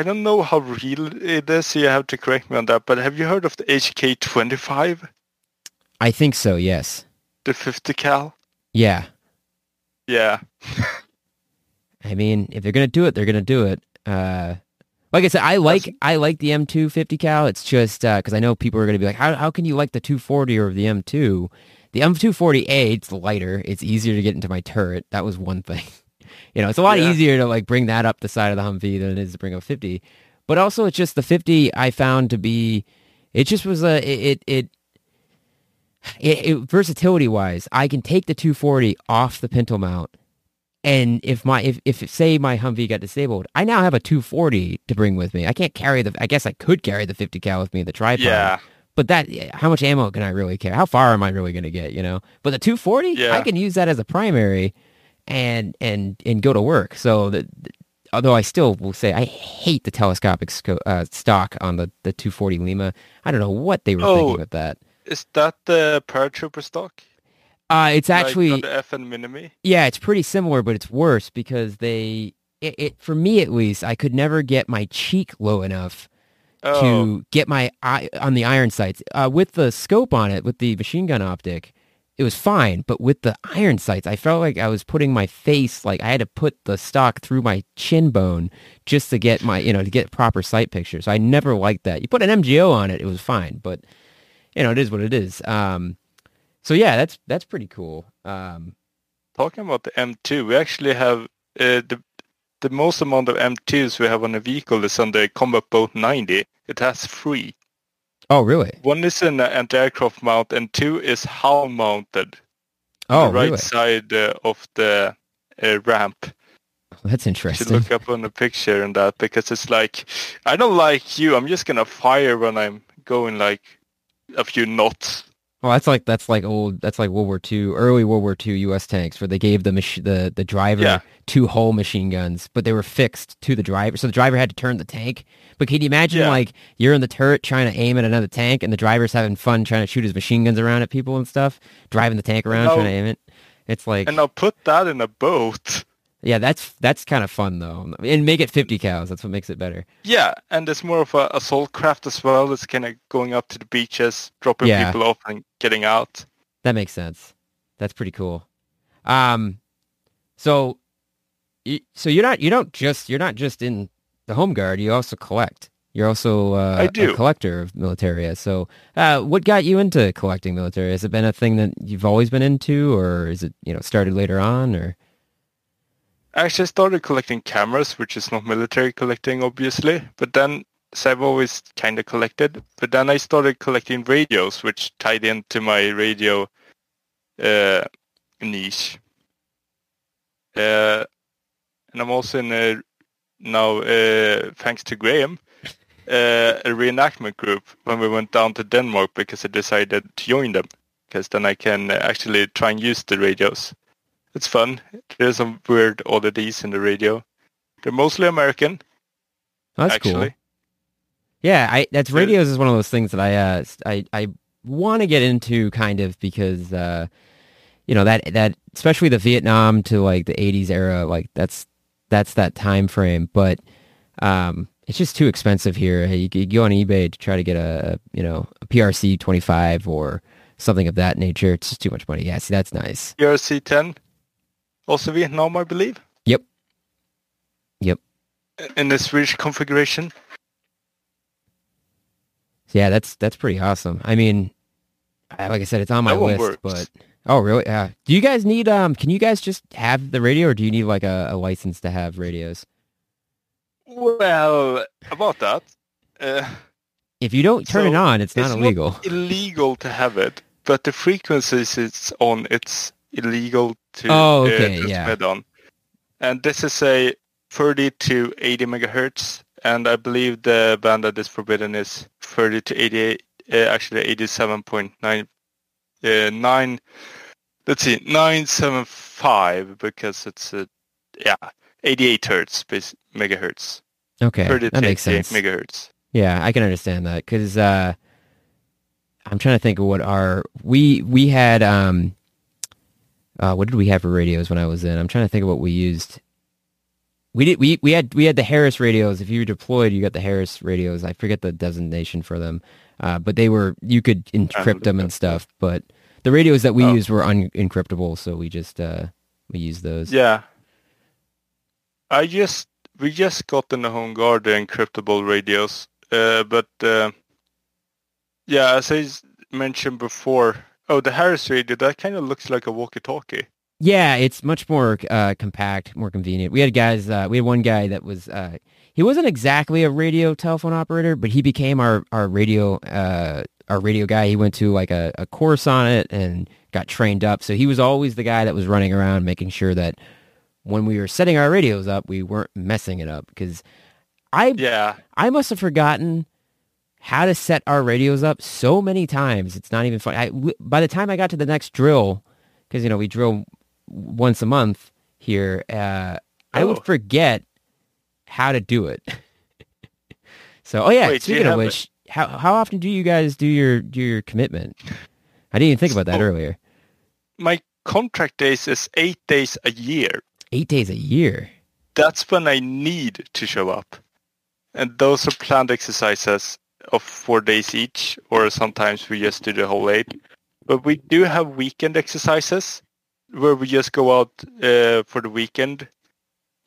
Speaker 2: don't know how real it is, so you have to correct me on that. But have you heard of the HK25,
Speaker 1: I think so, yes.
Speaker 2: the 50 cal?
Speaker 1: Yeah.
Speaker 2: Yeah. <laughs>
Speaker 1: I mean, if they're going to do it, they're going to do it. Uh like I said, I like
Speaker 2: That's-
Speaker 1: I like the M250 cal. It's just uh cuz I know people are going to be like how how can you like the 240 or the M2? The M240A, it's lighter. It's easier to get into my turret. That was one thing. <laughs> You know, it's a lot
Speaker 2: Yeah.
Speaker 1: easier to like bring that up the side of the Humvee than it is to bring up 50. But also, it's just the 50 I found to be. It just was a it it. it it, it versatility wise, I can take the 240 off the pintle mount, and if my if, if say my Humvee got disabled, I now have a 240 to bring with me. I can't carry the. I guess I could carry the 50 cal with me the tripod.
Speaker 2: Yeah.
Speaker 1: But that, how much ammo can I really carry? How far am I really going to get? You know. But the 240,
Speaker 2: Yeah.
Speaker 1: I can use that as a primary, and and and go to work. So the, although I still will say I hate the telescopic sco- uh, stock on the the 240 Lima. I don't know what they were
Speaker 2: Oh.
Speaker 1: thinking with that.
Speaker 2: Is that the paratrooper stock?
Speaker 1: Uh, it's actually
Speaker 2: on the FN Minimi?
Speaker 1: yeah, it's pretty similar, but it's worse because they it, it for me at least I could never get my cheek low enough
Speaker 2: Oh,
Speaker 1: to get my eye on the iron sights. Uh, with the scope on it, with the machine gun optic, it was fine. But with the iron sights, I felt like I was putting my face, like I had to put the stock through my chin bone just to get my, you know, to get proper sight picture. So I never liked that. You put an MGO on it, it was fine. But, you know, it is what it is. Um, so yeah, that's, that's pretty cool. Um,
Speaker 2: talking about the M2, we actually have uh, the the most amount of M2s we have on a vehicle is on the Combat Boat 90. It has three.
Speaker 1: Oh, really?
Speaker 2: One is an anti-aircraft mount and two is hull mounted.
Speaker 1: Oh,
Speaker 2: the right
Speaker 1: really?
Speaker 2: side uh, of the uh, ramp.
Speaker 1: That's
Speaker 2: You
Speaker 1: interesting.
Speaker 2: should look up on the picture and that because it's like I don't like you. I'm just gonna fire when I'm going like a few knots.
Speaker 1: Well, that's like that's like old. That's like World War II, early World War II U.S. tanks, where they gave the mach- the the driver
Speaker 2: Yeah.
Speaker 1: two whole machine guns, but they were fixed to the driver, so the driver had to turn the tank. But can you imagine
Speaker 2: Yeah.
Speaker 1: like you're in the turret trying to aim at another tank, and the driver's having fun trying to shoot his machine guns around at people and stuff, driving the tank around
Speaker 2: No.
Speaker 1: trying to aim it. It's like
Speaker 2: And now put that in a boat.
Speaker 1: Yeah, that's that's kind of fun though, and make it 50 cals. That's what makes it better.
Speaker 2: Yeah, and it's more of a assault craft as well. It's kind of going up to the beaches, dropping
Speaker 1: Yeah.
Speaker 2: people off and getting out.
Speaker 1: That makes sense. That's pretty cool. Um, so, so you're not you don't just you're not just in the home guard. You also collect. You're also uh,
Speaker 2: I do.
Speaker 1: a collector of militaria. So, uh, what got you into collecting military? Has it been a thing that you've always been into, or is it you know started later on? Or
Speaker 2: actually started collecting cameras, which is not military collecting, obviously. But then, so I've always kind of collected. But then I started collecting radios, which tied into my radio uh, niche. Uh, and I'm also in a, now, uh, thanks to Graham, uh, a reenactment group when we went down to Denmark because I decided to join them. Because then I can actually try and use the radios. It's fun. There's some weird oddities in the radio. They're mostly American,
Speaker 1: Oh, that's
Speaker 2: actually.
Speaker 1: cool. Yeah, I that's radios is one of those things that I uh I I want to get into kind of because uh you know that that especially the Vietnam to like the 80s era like that's that's that time frame but um it's just too expensive here. You, you go on eBay to try to get a you know a PRC 25 or something of that nature. It's just too much money. Yeah, see that's nice.
Speaker 2: ERC-10, also Vietnam, I believe.
Speaker 1: Yep. Yep.
Speaker 2: In the Swedish configuration.
Speaker 1: Yeah, that's that's pretty awesome. I mean, like I said, it's on my list,
Speaker 2: works.
Speaker 1: but oh, really? Yeah. Do you guys need um? Can you guys just have the radio, or do you need like a, a license to have radios?
Speaker 2: Well, about that, uh,
Speaker 1: If you don't turn it on, it's not
Speaker 2: it's not-
Speaker 1: illegal.
Speaker 2: illegal to have it, but the frequencies it's on, it's illegal to,
Speaker 1: Oh,
Speaker 2: uh,
Speaker 1: okay,
Speaker 2: to
Speaker 1: yeah.
Speaker 2: on. And this is a 30 to 80 megahertz, and I believe the band that is forbidden is 30 to 88, uh, actually 87.9, uh, 9, let's see, 975, because it's, a, yeah, 88 hertz, megahertz,
Speaker 1: Okay,
Speaker 2: 30
Speaker 1: that
Speaker 2: to
Speaker 1: makes
Speaker 2: 88
Speaker 1: sense.
Speaker 2: megahertz.
Speaker 1: Yeah, I can understand that because uh, I'm trying to think of what our we we had um, uh, what did we have for radios when I was in? I'm trying to think of what we used. We did we we had we had the Harris radios. If you were deployed, you got the Harris radios. I forget the designation for them, uh, but they were you could encrypt them and stuff. But the radios that we
Speaker 2: Oh.
Speaker 1: used were unencryptable, so we just uh, we used those.
Speaker 2: Yeah. I just we just got in the home guard the encryptable radios, uh, but uh, yeah, as I mentioned before, oh, the Harris radio that kind of looks like a walkie-talkie.
Speaker 1: Yeah, it's much more uh, compact, more convenient. We had guys. Uh, we had one guy that was. Uh, he wasn't exactly a radio telephone operator, but he became our our radio uh, our radio guy. He went to like a, a course on it and got trained up. So he was always the guy that was running around making sure that when we were setting our radios up, we weren't messing it up. Because I
Speaker 2: Yeah,
Speaker 1: I must have forgotten how to set our radios up so many times. It's not even funny. I, w- by the time I got to the next drill, because you know we drill once a month here, uh, I would
Speaker 2: Oh.
Speaker 1: forget how to do it. <laughs> so, oh yeah.
Speaker 2: Wait,
Speaker 1: speaking of which, how how often do you guys do your do your commitment? I didn't even think about that
Speaker 2: Oh.
Speaker 1: earlier.
Speaker 2: my contract days is eight days a year.
Speaker 1: Eight days a year.
Speaker 2: That's when I need to show up, and those are planned exercises of four days each, or sometimes we just do the whole eight. But we do have weekend exercises where we just go out uh, for the weekend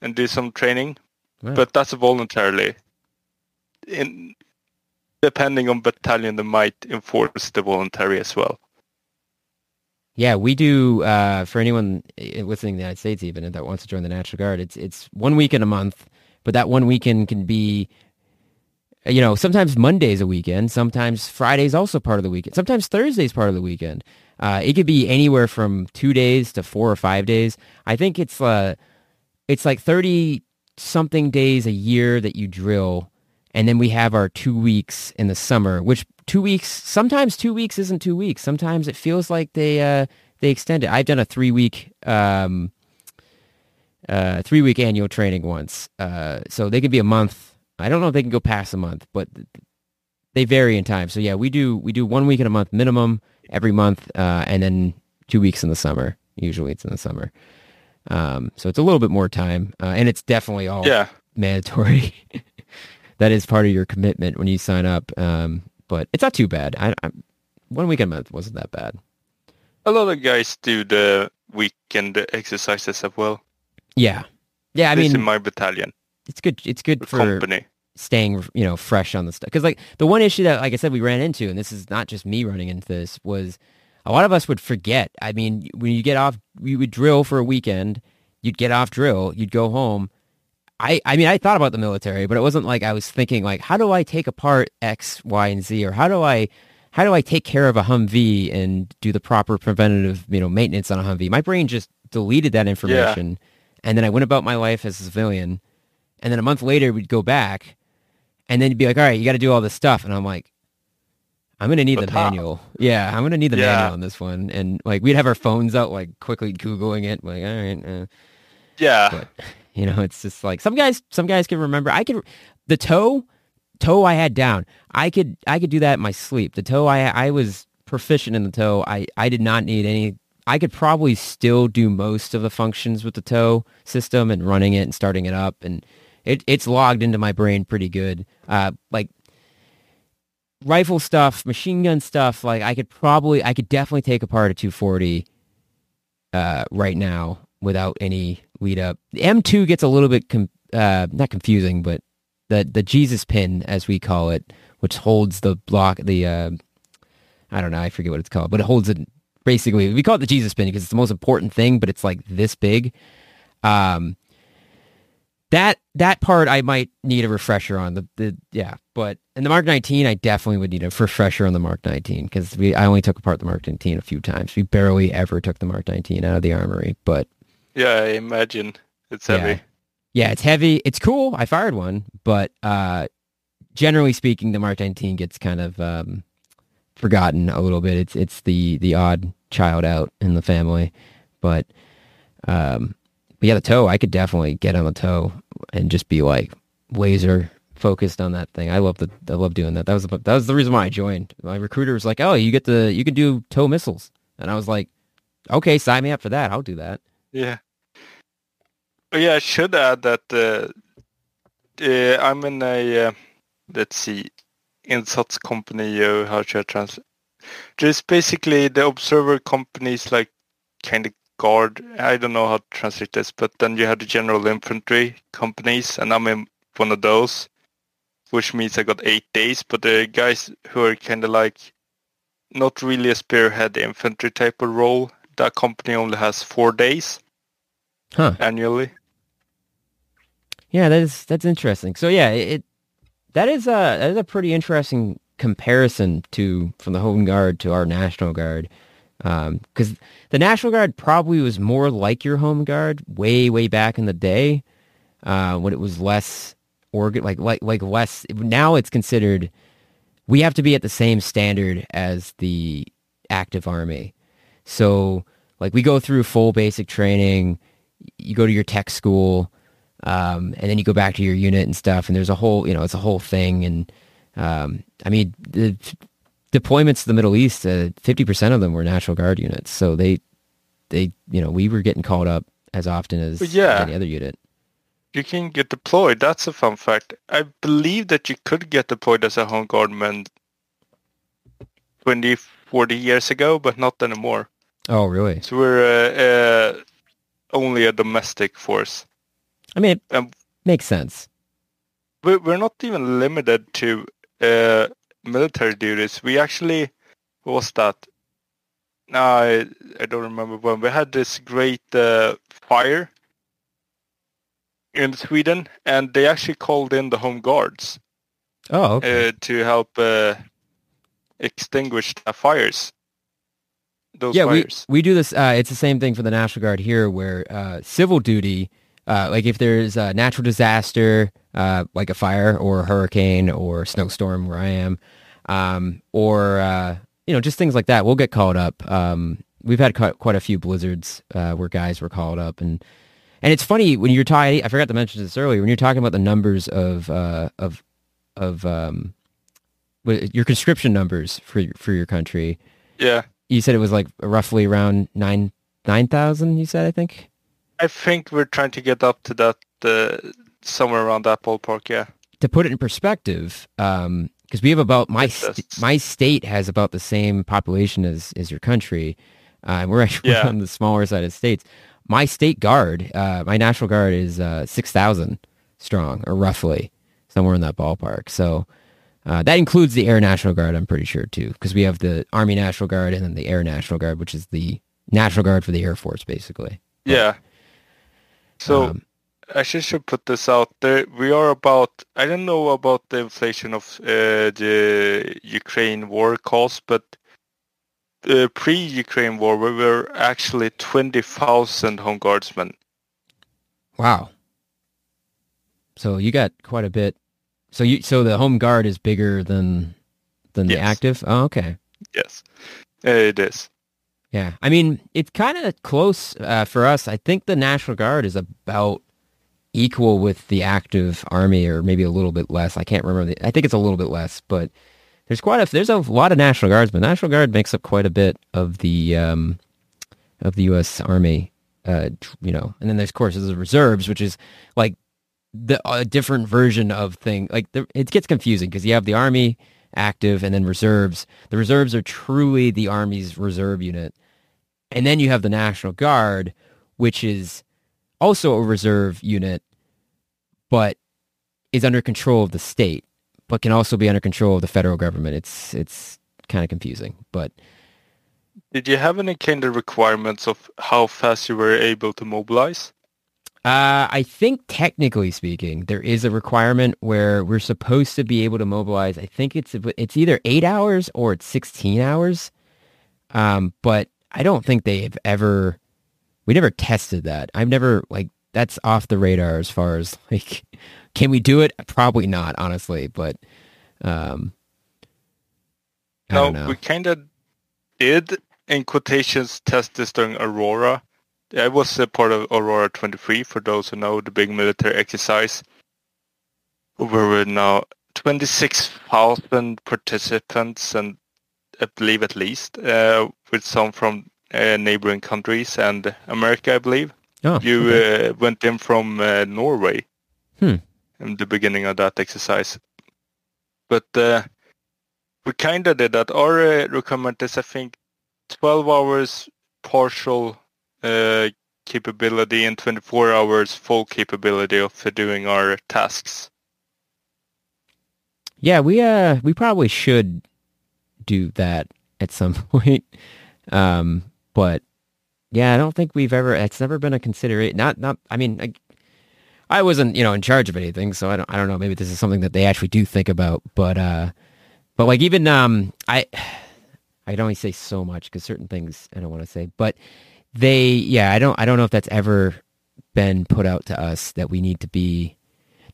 Speaker 2: and do some training,
Speaker 1: Wow.
Speaker 2: but that's voluntarily. In depending on battalion, they might enforce the voluntary as well.
Speaker 1: Yeah, we do. Uh, for anyone listening in the United States, even that wants to join the National Guard, it's it's one weekend a month, but that one weekend can be, you know, sometimes Monday's a weekend, sometimes Friday's also part of the weekend, sometimes Thursday's part of the weekend. Uh, it could be anywhere from two days to four or five days. I think it's uh, it's like 30 something days a year that you drill. And then we have our two weeks in the summer, which two weeks, sometimes two weeks isn't two weeks. Sometimes it feels like they, uh, they extend it. I've done a three week, um, uh, three week annual training once. Uh, so they could be a month. I don't know if they can go past a month, but they vary in time. So yeah, we do, we do one week in a month minimum every month, uh, and then two weeks in the summer. Usually it's in the summer. Um, so it's a little bit more time, uh, and it's definitely all
Speaker 2: Yeah.
Speaker 1: mandatory. <laughs> that is part of your commitment when you sign up. Um, but it's not too bad. I, I, one week a month wasn't that bad.
Speaker 2: A lot of guys do the weekend exercises as well.
Speaker 1: Yeah, yeah. I mean,
Speaker 2: in my battalion
Speaker 1: it's good. It's good for
Speaker 2: company.
Speaker 1: staying, you know, fresh on the stuff. Because like the one issue that, like I said, we ran into, and this is not just me running into this, was a lot of us would forget. I mean, when you get off, we would drill for a weekend. You'd get off drill. You'd go home. I, I mean, I thought about the military, but it wasn't like I was thinking like, how do I take apart X, Y, and Z, or how do I, how do I take care of a Humvee and do the proper preventative, you know, maintenance on a Humvee? My brain just deleted that information, and then I went about my life as a civilian, and then a month later we'd go back, and then you'd be like, all right, you got to do all this stuff, and I'm like, I'm gonna need
Speaker 2: But
Speaker 1: the manual. Yeah, I'm gonna need the
Speaker 2: Yeah.
Speaker 1: manual on this one, and like we'd have our phones out, like quickly googling it, like, all right. Uh.
Speaker 2: Yeah.
Speaker 1: But <laughs> you know, it's just like some guys. Some guys can remember. I could the TOW, TOW I had down. I could I could do that in my sleep. The TOW I I was proficient in the TOW. I I did not need any. I could probably still do most of the functions with the TOW system and running it and starting it up, and it it's logged into my brain pretty good. Uh, like rifle stuff, machine gun stuff. Like I could probably I could definitely take apart a 240 uh, right now without any lead up. The M2 gets a little bit com- uh, not confusing, but the the Jesus pin as we call it, which holds the block the uh, I don't know, I forget what it's called, but it holds it basically. We call it the Jesus pin because it's the most important thing, but it's like this big. Um, that that part I might need a refresher on the, the yeah, but in the Mark 19 I definitely would need a refresher on the Mark 19 because we I only took apart the Mark 19 a few times. We barely ever took the Mark 19 out of the armory, but
Speaker 2: Yeah, I imagine it's
Speaker 1: Yeah.
Speaker 2: heavy.
Speaker 1: yeah, it's heavy. It's cool. I fired one, but uh, generally speaking, the Mark 19 gets kind of um, forgotten a little bit. It's it's the the odd child out in the family, but um, but yeah, the TOW. I could definitely get on the TOW and just be like laser focused on that thing. I love the I love doing that. That was the, that was the reason why I joined. My recruiter was like, "Oh, you get the you can do TOW missiles," and I was like, "Okay, sign me up for that. I'll do that."
Speaker 2: Yeah. Yeah, I should add that uh, uh, I'm in a, uh, let's see, insats company, uh, how should I translate? Just basically the observer companies like kind of guard, I don't know how to translate this, but then you have the general infantry companies and I'm in one of those, which means I got eight days, but the guys who are kind of like not really a spearhead infantry type of role, that company only has four days
Speaker 1: Huh.
Speaker 2: annually.
Speaker 1: Yeah, that is that's interesting. So yeah, it that is a that is a pretty interesting comparison to from the home guard to our national guard, because the national guard probably was more like your home guard way way back in the day, uh, when it was less organ like like like less. Now it's considered we have to be at the same standard as the active army. So like we go through full basic training, you go to your tech school, um, and then you go back to your unit and stuff, and there's a whole, you know, it's a whole thing. And um, I mean, the deployments to the Middle East, uh, fifty percent of them were National Guard units, so they, they, you know, we were getting called up as often as,
Speaker 2: yeah.
Speaker 1: any other unit.
Speaker 2: You can get deployed. That's a fun fact. I believe that you could get deployed as a home guardman 20, 40 years ago, but not anymore.
Speaker 1: Oh, really?
Speaker 2: So we're uh, uh, only a domestic force.
Speaker 1: I mean, it
Speaker 2: Um,
Speaker 1: makes sense.
Speaker 2: We- We're not even limited to uh, military duties. We actually, what was that? No, I, I don't remember when. We had this great uh, fire in Sweden, and they actually called in the home guards.
Speaker 1: Oh, okay.
Speaker 2: uh, to help uh, extinguish the fires. Those
Speaker 1: yeah, we,
Speaker 2: fires.
Speaker 1: we do this. Uh, it's the same thing for the National Guard here, where uh, civil duty uh, like if there's a natural disaster, uh, like a fire or a hurricane or a snowstorm where I am, um, or uh, you know just things like that, we'll get called up. Um, we've had quite, a few blizzards uh, where guys were called up, and and it's funny when you're talking. I forgot to mention this earlier. When you're talking about the numbers of uh, of of um, your conscription numbers for for your country.
Speaker 2: Yeah,
Speaker 1: you said it was like roughly around nine nine thousand. You said I think.
Speaker 2: I think we're trying to get up to that uh, somewhere around that ballpark. Yeah.
Speaker 1: To put it in perspective, because um, we have about my st- my state has about the same population as as your country, uh, and we're actually yeah. <laughs> on the smaller side of states. My state guard, uh, my national guard, is uh, six thousand strong, or roughly somewhere in that ballpark. So. Uh, that includes the Air National Guard, I'm pretty sure, too, because we have the Army National Guard and then the Air National Guard, which is the National Guard for the Air Force, basically.
Speaker 2: Yeah. So um, I should, should put this out there. We are about, I don't know about the inflation of uh, the Ukraine war cost, but uh, pre-Ukraine war, we were actually 20,000 home guardsmen.
Speaker 1: Wow. So you got quite a bit. So you, so the home guard is bigger than than yes. the active. Oh, okay.
Speaker 2: Yes, it is.
Speaker 1: Yeah, I mean it's kind of close uh, for us. I think the National Guard is about equal with the active army, or maybe a little bit less. I can't remember. The, I think it's a little bit less, but there's quite a there's a lot of National Guardsmen. National Guard makes up quite a bit of the um, of the U.S. Army. Uh, you know, and then there's of course there's the reserves, which is like the a different version of thing. Like the, it gets confusing because you have the army active and then reserves. The reserves are truly the army's reserve unit, and then you have the National Guard, which is also a reserve unit, but is under control of the state, but can also be under control of the federal government. It's it's kind of confusing, but.
Speaker 2: Did you have any kind of requirements of how fast you were able to mobilize?
Speaker 1: Uh, I think technically speaking, there is a requirement where we're supposed to be able to mobilize. I think it's it's either eight hours or it's sixteen hours. Um, but I don't think they've ever. We never tested that. I've never like that's off the radar as far as <laughs> like, can we do it? Probably not, honestly. But um,
Speaker 2: no, we kind of did in quotations test this during Aurora I was a part of Aurora 23, for those who know the big military exercise. Where we're now 26,000 participants, and I believe at least, uh, with some from uh, neighboring countries and America, I believe. Oh, you okay. uh, went in from uh, Norway
Speaker 1: hmm.
Speaker 2: in the beginning of that exercise. But uh, we kind of did that. Our uh, requirement is, I think, 12 hours partial uh, capability and 24 hours full capability of doing our tasks.
Speaker 1: Yeah, we uh we probably should do that at some <laughs> point. Um, but yeah, I don't think we've ever. It's never been a consideration. Not not. I mean, I, I wasn't you know in charge of anything, so I don't I don't know. Maybe this is something that they actually do think about. But uh, but like even um, I <sighs> I only say so much because certain things I don't want to say, but they yeah i don't i don't know if that's ever been put out to us that we need to be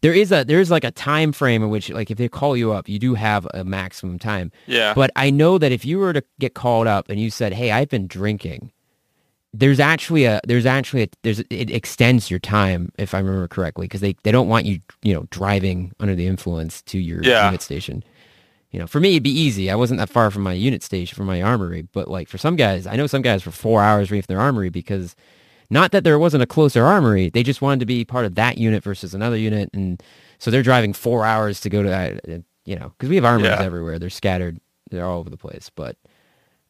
Speaker 1: there is a there's like a time frame in which like if they call you up you do have a maximum time.
Speaker 2: Yeah.
Speaker 1: But i know that if you were to get called up and you said hey i've been drinking there's actually a there's actually a there's it extends your time if i remember correctly because they they don't want you you know driving under the influence to your yeah. unit station you know, for me, it'd be easy. I wasn't that far from my unit station, from my armory. But like for some guys, I know some guys for four hours reading their armory because not that there wasn't a closer armory. They just wanted to be part of that unit versus another unit. And so they're driving four hours to go to that, uh, you know, because we have armories yeah. everywhere. They're scattered. They're all over the place. But,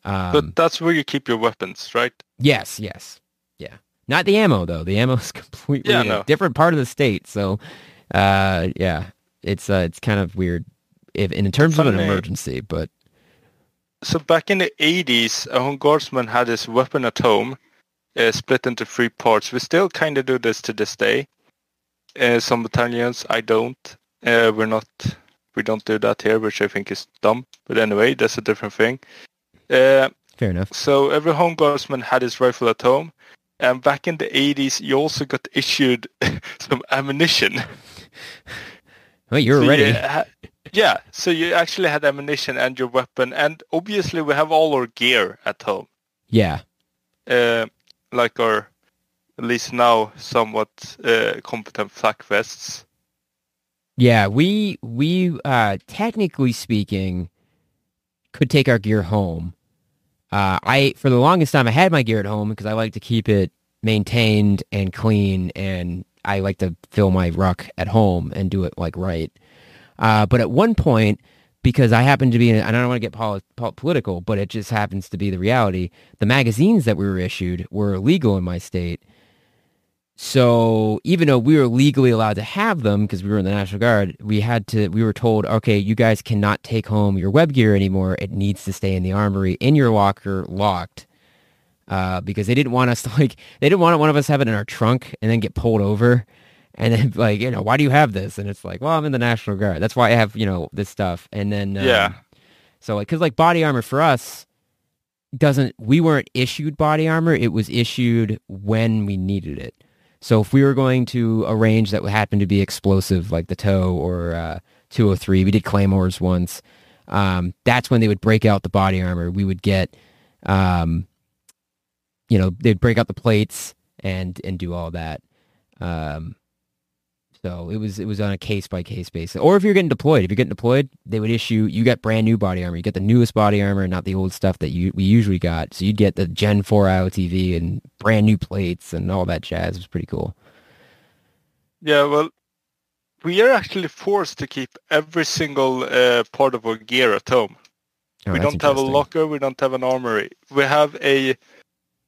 Speaker 1: um,
Speaker 2: but that's where you keep your weapons, right?
Speaker 1: Yes, yes. Yeah. Not the ammo though. The ammo is <laughs> completely yeah, no. a different part of the state. So, uh, yeah, it's, uh, it's kind of weird if in terms Funny. of an emergency, but
Speaker 2: so back in the 80s, a home guardsman had his weapon at home, uh, split into three parts. We still kind of do this to this day. Uh, some battalions, I don't. Uh, we're not. We don't do that here, which I think is dumb. But anyway, that's a different thing. Uh,
Speaker 1: Fair enough.
Speaker 2: So every home guardsman had his rifle at home. And back in the 80s, you also got issued <laughs> some ammunition. <laughs>
Speaker 1: Well, you're
Speaker 2: So
Speaker 1: ready.
Speaker 2: you ha- yeah, so you actually had ammunition and your weapon, and obviously we have all our gear at home,
Speaker 1: Yeah.
Speaker 2: uh, like our, at least now, somewhat uh, competent flak vests.
Speaker 1: Yeah, we we uh technically speaking could take our gear home. Uh I for the longest time I had my gear at home because I like to keep it maintained and clean and I like to fill my ruck at home and do it like right. Uh but at one point because I happen to be and I don't want to get poli- pol- political, but it just happens to be the reality. The magazines that we were issued were illegal in my state. So even though we were legally allowed to have them because we were in the National Guard, we had to. We were told, okay, you guys cannot take home your web gear anymore. It needs to stay in the armory in your locker, locked, uh, because they didn't want us to like. They didn't want one of us have it in our trunk and then get pulled over, and then <laughs> like you know why do you have this? And it's like, well, I'm in the National Guard. That's why I have you know this stuff. And then um,
Speaker 2: Yeah.
Speaker 1: so like because like body armor for us doesn't we weren't issued body armor. It was issued when we needed it. So if we were going to a range that happened to be explosive, like the TOW or uh, 203, we did claymores once. Um, that's when they would break out the body armor. We would get, um, you know, they'd break out the plates and and do all that. Um, so it was it was on a case by case basis. Or if you're getting deployed, if you're getting deployed, they would issue you got brand new body armor. You get the newest body armor, not the old stuff that you we usually got. So you'd get the Gen 4 IOTV and brand new plates and all that jazz. It was pretty cool.
Speaker 2: Yeah, well, we are actually forced to keep every single uh, part of our gear at home.
Speaker 1: Oh,
Speaker 2: we don't have a locker. We don't have an armory. We have a,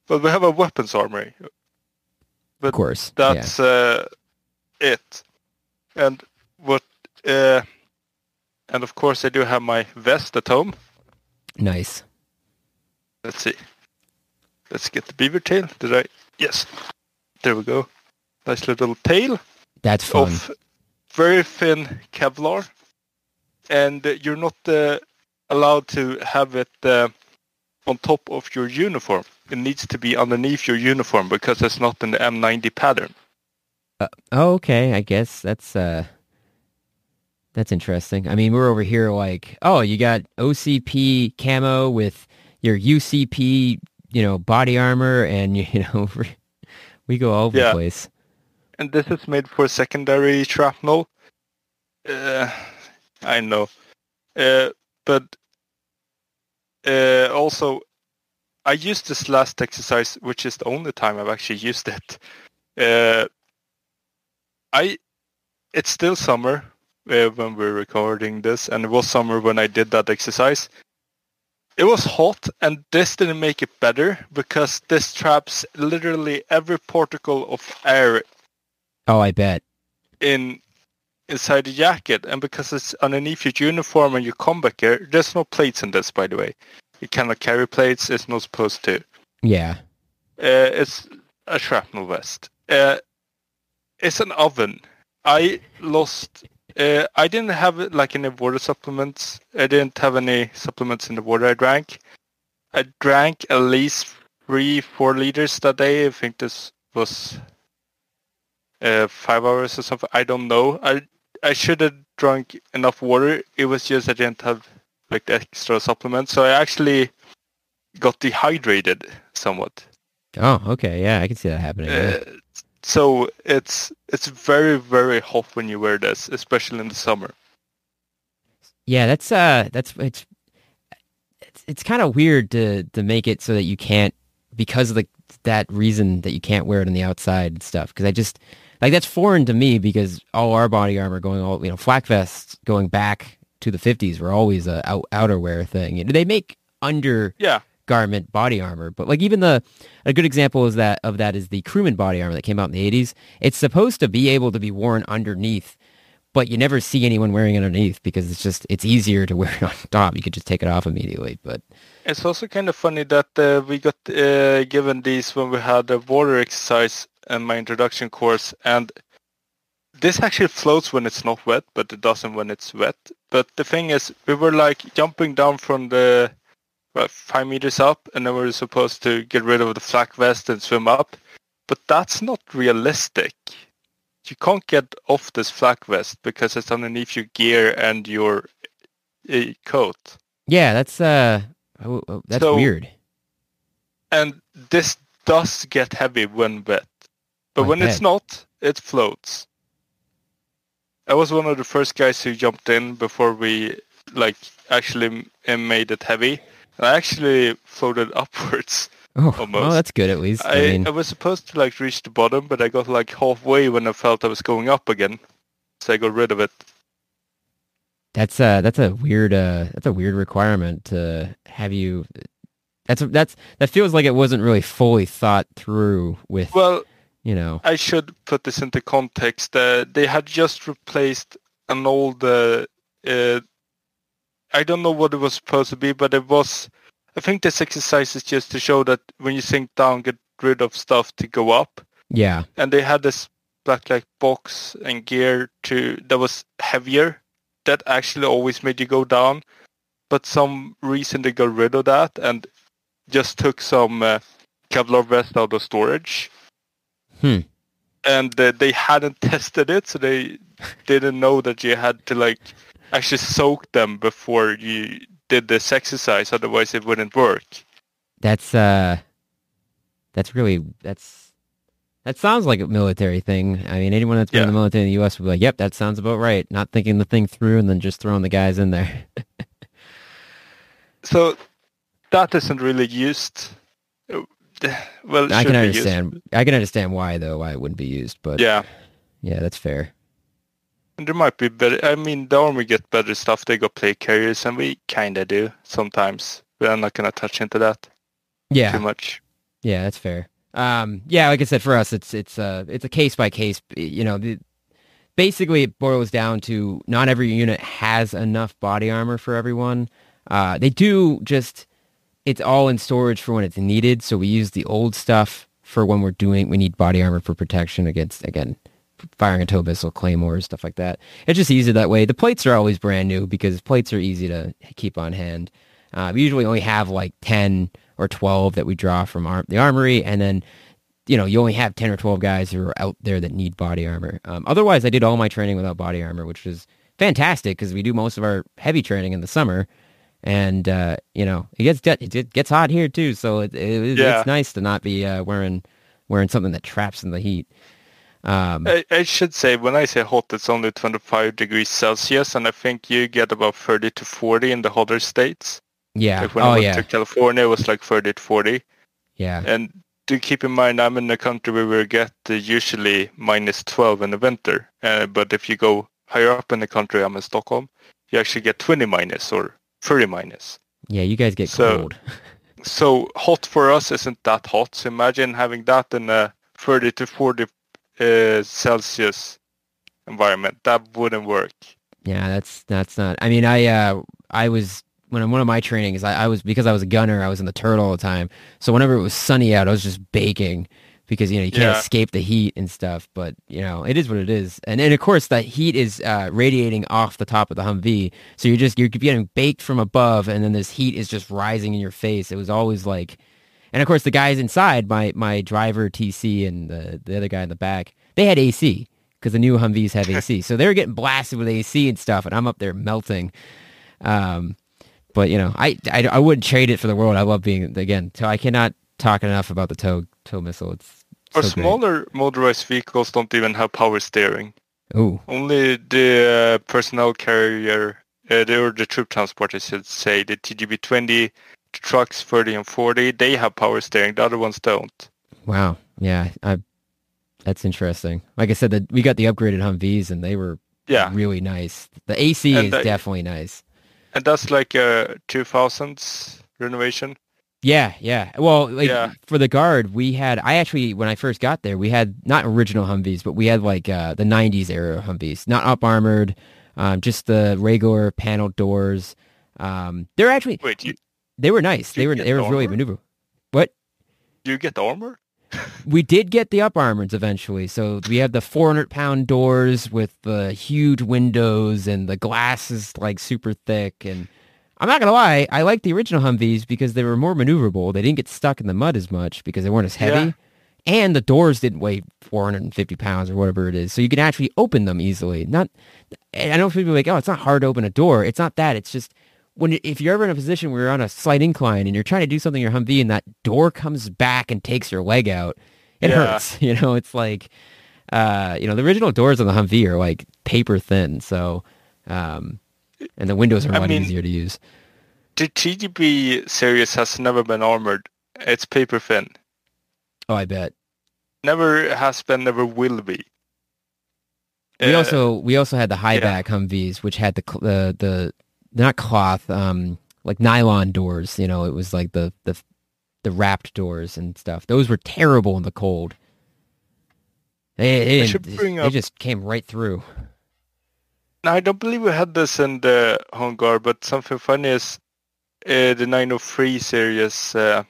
Speaker 2: well, we have a weapons armory.
Speaker 1: Of course. yeah.
Speaker 2: That's uh, it. And what, uh, and of course I do have my vest at home.
Speaker 1: Nice.
Speaker 2: Let's see. Let's get the beaver tail. Did I? Yes. There we go. Nice little tail.
Speaker 1: That's fun.
Speaker 2: of very thin Kevlar, and you're not uh, allowed to have it uh, on top of your uniform. It needs to be underneath your uniform because it's not in the M90 pattern.
Speaker 1: Oh, okay. I guess that's uh that's interesting. I mean, we're over here like, oh, you got OCP camo with your UCP, you know, body armor, and <laughs> you know, we go all over
Speaker 2: Yeah.
Speaker 1: the place.
Speaker 2: And this is made for secondary shrapnel. Uh, I know. Uh, but uh, also, I used this last exercise, which is the only time I've actually used it. Uh, I, it's still summer uh, when we're recording this, and it was summer when I did that exercise. It was hot, and this didn't make it better because this traps literally every particle of air
Speaker 1: Oh, I bet.
Speaker 2: in inside the jacket, and because it's underneath your uniform and your combat gear, there's no plates in this, by the way. You cannot carry plates. It's not supposed to.
Speaker 1: Yeah.
Speaker 2: Uh, it's a shrapnel vest. Uh, it's an oven. I lost. Uh, I didn't have like any water supplements. I didn't have any supplements in the water I drank. I drank at least three, four liters that day. I think this was uh, five hours or something. I don't know. I I should have drunk enough water. It was just I didn't have like the extra supplements, so I actually got dehydrated somewhat.
Speaker 1: Oh, okay. Yeah, I can see that happening. yeah.
Speaker 2: Uh, so it's it's very very hot when you wear this, especially in the summer.
Speaker 1: Yeah, that's uh that's it's it's, it's kind of weird to to make it so that you can't because of the that reason that you can't wear it on the outside and stuff because I just like that's foreign to me because all our body armor going all you know flak vests going back to the 50s were always a out, outerwear thing. You know, They make under
Speaker 2: Yeah,
Speaker 1: garment body armor. But like even the a good example is that of that is the crewman body armor that came out in the 80s. It's supposed to be able to be worn underneath, but you never see anyone wearing it underneath because it's just it's easier to <laughs> wear it on top. You could just take it off immediately. But
Speaker 2: it's also kind of funny that uh, we got uh, given these when we had a water exercise in my introduction course, and this actually floats when it's not wet, but it doesn't when it's wet. But the thing is, we were like jumping down from the well, five meters up, and then we were supposed to get rid of the flak vest and swim up. but that's not realistic. You can't get off this flak vest because it's underneath your gear and your uh, coat.
Speaker 1: Yeah, that's uh, oh, oh, that's
Speaker 2: So-
Speaker 1: weird.
Speaker 2: And this does get heavy when wet. But
Speaker 1: I
Speaker 2: when it's not, it floats. I was one of the first guys who jumped in before we like actually made it heavy. And I actually floated <laughs> upwards.
Speaker 1: Oh, well, that's good at least. I,
Speaker 2: I,
Speaker 1: mean,
Speaker 2: I was supposed to like reach the bottom, but I got like halfway when I felt I was going up again. So I got rid of it.
Speaker 1: that's uh, that's a weird uh, that's a weird requirement to have you. That's that's that feels like it wasn't really fully thought through with
Speaker 2: Well,
Speaker 1: you know.
Speaker 2: I should put this into context. Uh, they had just replaced an old. Uh, uh, I don't know what it was supposed to be, but it was. I think this exercise is just to show that when you sink down, get rid of stuff to go up.
Speaker 1: Yeah,
Speaker 2: And they had this black like box and gear to that was heavier. That actually always made you go down, but some reason they got rid of that and just took some uh, Kevlar vest out of storage
Speaker 1: Hmm.
Speaker 2: and uh, they hadn't <laughs> tested it, so they didn't know that you had to like actually soak them before you did this exercise. Otherwise, it wouldn't work.
Speaker 1: that's uh, that's really that's that sounds like a military thing. I mean, anyone that's been in the military in the U.S. would be like, "Yep, that sounds about right." Not thinking the thing through and then just throwing the guys in there. <laughs>
Speaker 2: So that isn't really used. <sighs> Well,
Speaker 1: I can understand. I can understand why though why it wouldn't be used, but
Speaker 2: Yeah,
Speaker 1: yeah, that's fair.
Speaker 2: and there might be better. I mean, the army get better stuff. They got plate carriers, and we kind of do sometimes. But I'm not gonna touch into that
Speaker 1: Yeah, too
Speaker 2: much.
Speaker 1: yeah, that's fair. Um, yeah, like I said, for us, it's it's uh it's a case by case. You know, the, basically it boils down to not every unit has enough body armor for everyone. Uh, they do just it's all in storage for when it's needed. So we use the old stuff for when we're doing we need body armor for protection against again firing a tow missile, claymores, stuff like that. It's just easier that way. The plates are always brand new because plates are easy to keep on hand. Uh, we usually only have like ten or twelve that we draw from the armory, and then you know you only have ten or twelve guys who are out there that need body armor. Um, otherwise, I did all my training without body armor, which was fantastic because we do most of our heavy training in the summer, and uh, you know it gets it gets hot here too, so it, it,
Speaker 2: Yeah.
Speaker 1: it's nice to not be uh, wearing wearing something that traps in the heat. Um,
Speaker 2: I, I should say when I say hot, it's only 25 degrees Celsius, and I think you get about 30 to 40 in the hotter states.
Speaker 1: yeah.
Speaker 2: Like when
Speaker 1: Oh
Speaker 2: I went
Speaker 1: yeah.
Speaker 2: to California, it was like 30 to 40.
Speaker 1: Yeah.
Speaker 2: And do keep in mind, I'm in a country where we get uh, usually minus 12 in the winter. Uh, but if you go higher up in the country, I'm in Stockholm, you actually get 20 minus or 30 minus.
Speaker 1: Yeah. You guys get
Speaker 2: So-
Speaker 1: cold. <laughs>
Speaker 2: So hot for us isn't that hot. So imagine having that in a 30 to 40 uh, Celsius environment. That wouldn't work.
Speaker 1: Yeah, that's that's not. I mean, I uh, I was when one of my trainings, I, I was because I was a gunner, I was in the turret all the time. So whenever it was sunny out, I was just baking because you know you can't
Speaker 2: Yeah.
Speaker 1: escape the heat and stuff. But you know, it is what it is. And and of course, that heat is uh, radiating off the top of the Humvee, so you're just you're getting baked from above, and then this heat is just rising in your face. It was always like. And of course, the guys inside, my my driver TC and the the other guy in the back, they had AC because the new Humvees have AC, <laughs> so they were getting blasted with AC and stuff, and I'm up there melting. Um, but you know, I, I I wouldn't trade it for the world. I love being again. So I cannot talk enough about the tow tow missile. It's
Speaker 2: Our
Speaker 1: so great.
Speaker 2: smaller motorized vehicles don't even have power steering.
Speaker 1: Ooh,
Speaker 2: Only the uh, personnel carrier, uh, the, or the troop transport, I should say, the TGB-20, the trucks 30 and 40, they have power steering. The other ones don't.
Speaker 1: wow, yeah, I. That's interesting. Like I said, that we got the upgraded Humvees, and they were
Speaker 2: Yeah,
Speaker 1: really nice. The AC
Speaker 2: And
Speaker 1: is definitely nice.
Speaker 2: and that's like a 2000s renovation.
Speaker 1: Yeah, yeah. Well, like
Speaker 2: Yeah.
Speaker 1: for the guard, we had. I actually, when I first got there, we had not original Humvees, but we had like uh, the '90s era Humvees, not up armored, um, just the regular panel doors. Um, they're actually
Speaker 2: Wait, you,
Speaker 1: they were nice. They were they were really maneuverable. What
Speaker 2: you get the armor? <laughs>
Speaker 1: we did get the up armors eventually. So we have the 400 pound doors with the huge windows and the glass is like super thick. And I'm not gonna lie, I like the original Humvees because they were more maneuverable. They didn't get stuck in the mud as much because they weren't as heavy. and the doors didn't weigh 450 pounds or whatever it is, so you can actually open them easily. Not, I know people are like, oh, it's not hard to open a door. It's not that. It's just when if you're ever in a position where you're on a slight incline and you're trying to do something in your Humvee and that door comes back and takes your leg out, it
Speaker 2: Yeah.
Speaker 1: hurts. <laughs> You know, it's like, uh, you know, the original doors on the Humvee are like paper thin, so, um, and the windows are a lot
Speaker 2: mean-
Speaker 1: easier to use.
Speaker 2: The TGB series has never been armored. It's paper thin.
Speaker 1: Oh, I bet.
Speaker 2: Never has been, never will be.
Speaker 1: We
Speaker 2: Uh,
Speaker 1: also we also had the high
Speaker 2: yeah.
Speaker 1: back Humvees, which had the the the not cloth, um, like nylon doors. You know, it was like the the the wrapped doors and stuff. Those were terrible in the cold. They they,
Speaker 2: should
Speaker 1: they just came right through.
Speaker 2: Now, I don't believe we had this in the home guard, but something funny is uh, the 903 series uh,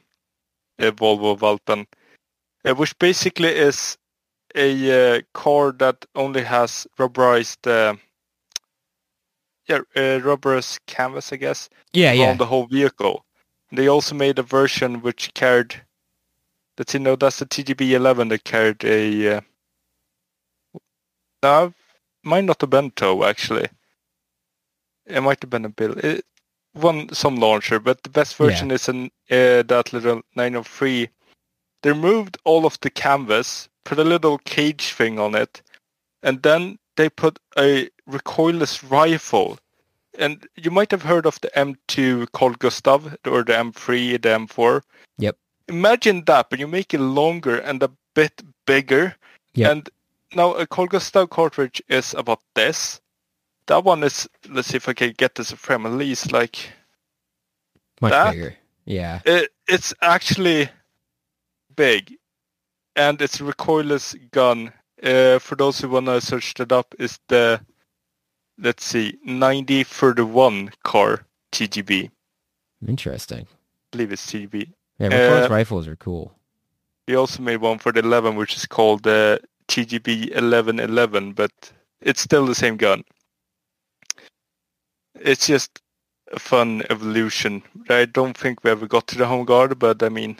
Speaker 2: uh, Volvo Valpen, uh, which basically is a uh, car that only has rubberized, uh, yeah, uh, rubberized canvas, I guess,
Speaker 1: Yeah, yeah.
Speaker 2: the whole vehicle. They also made a version which carried, let's see, no, that's the TGB 11 that carried a, uh, no, might not have been tow actually. It might have been a bill. It, one some launcher, but the best
Speaker 1: Yeah.
Speaker 2: version is in uh, that little 903. They removed all of the canvas, put a little cage thing on it, and then they put a recoilless rifle. And you might have heard of the M2 Carl Gustav or the M3, the M4.
Speaker 1: Yep.
Speaker 2: Imagine that, but you make it longer and a bit bigger.
Speaker 1: Yep.
Speaker 2: And now a Carl Gustav cartridge is about this. That one is, let's see if I can get this frame at least like,
Speaker 1: Much
Speaker 2: that-
Speaker 1: bigger. Yeah.
Speaker 2: it, it's actually big. And it's a recoilless gun. Uh, for those who want to search that up, is the, let's see, 9031 car TGB.
Speaker 1: Interesting.
Speaker 2: I believe it's TGB.
Speaker 1: Yeah, recoilless
Speaker 2: Uh,
Speaker 1: rifles are cool.
Speaker 2: We also made one for the 11, which is called the TGB 1111, but it's still the same gun. It's just a fun evolution. I don't think we ever got to the home guard, but I mean,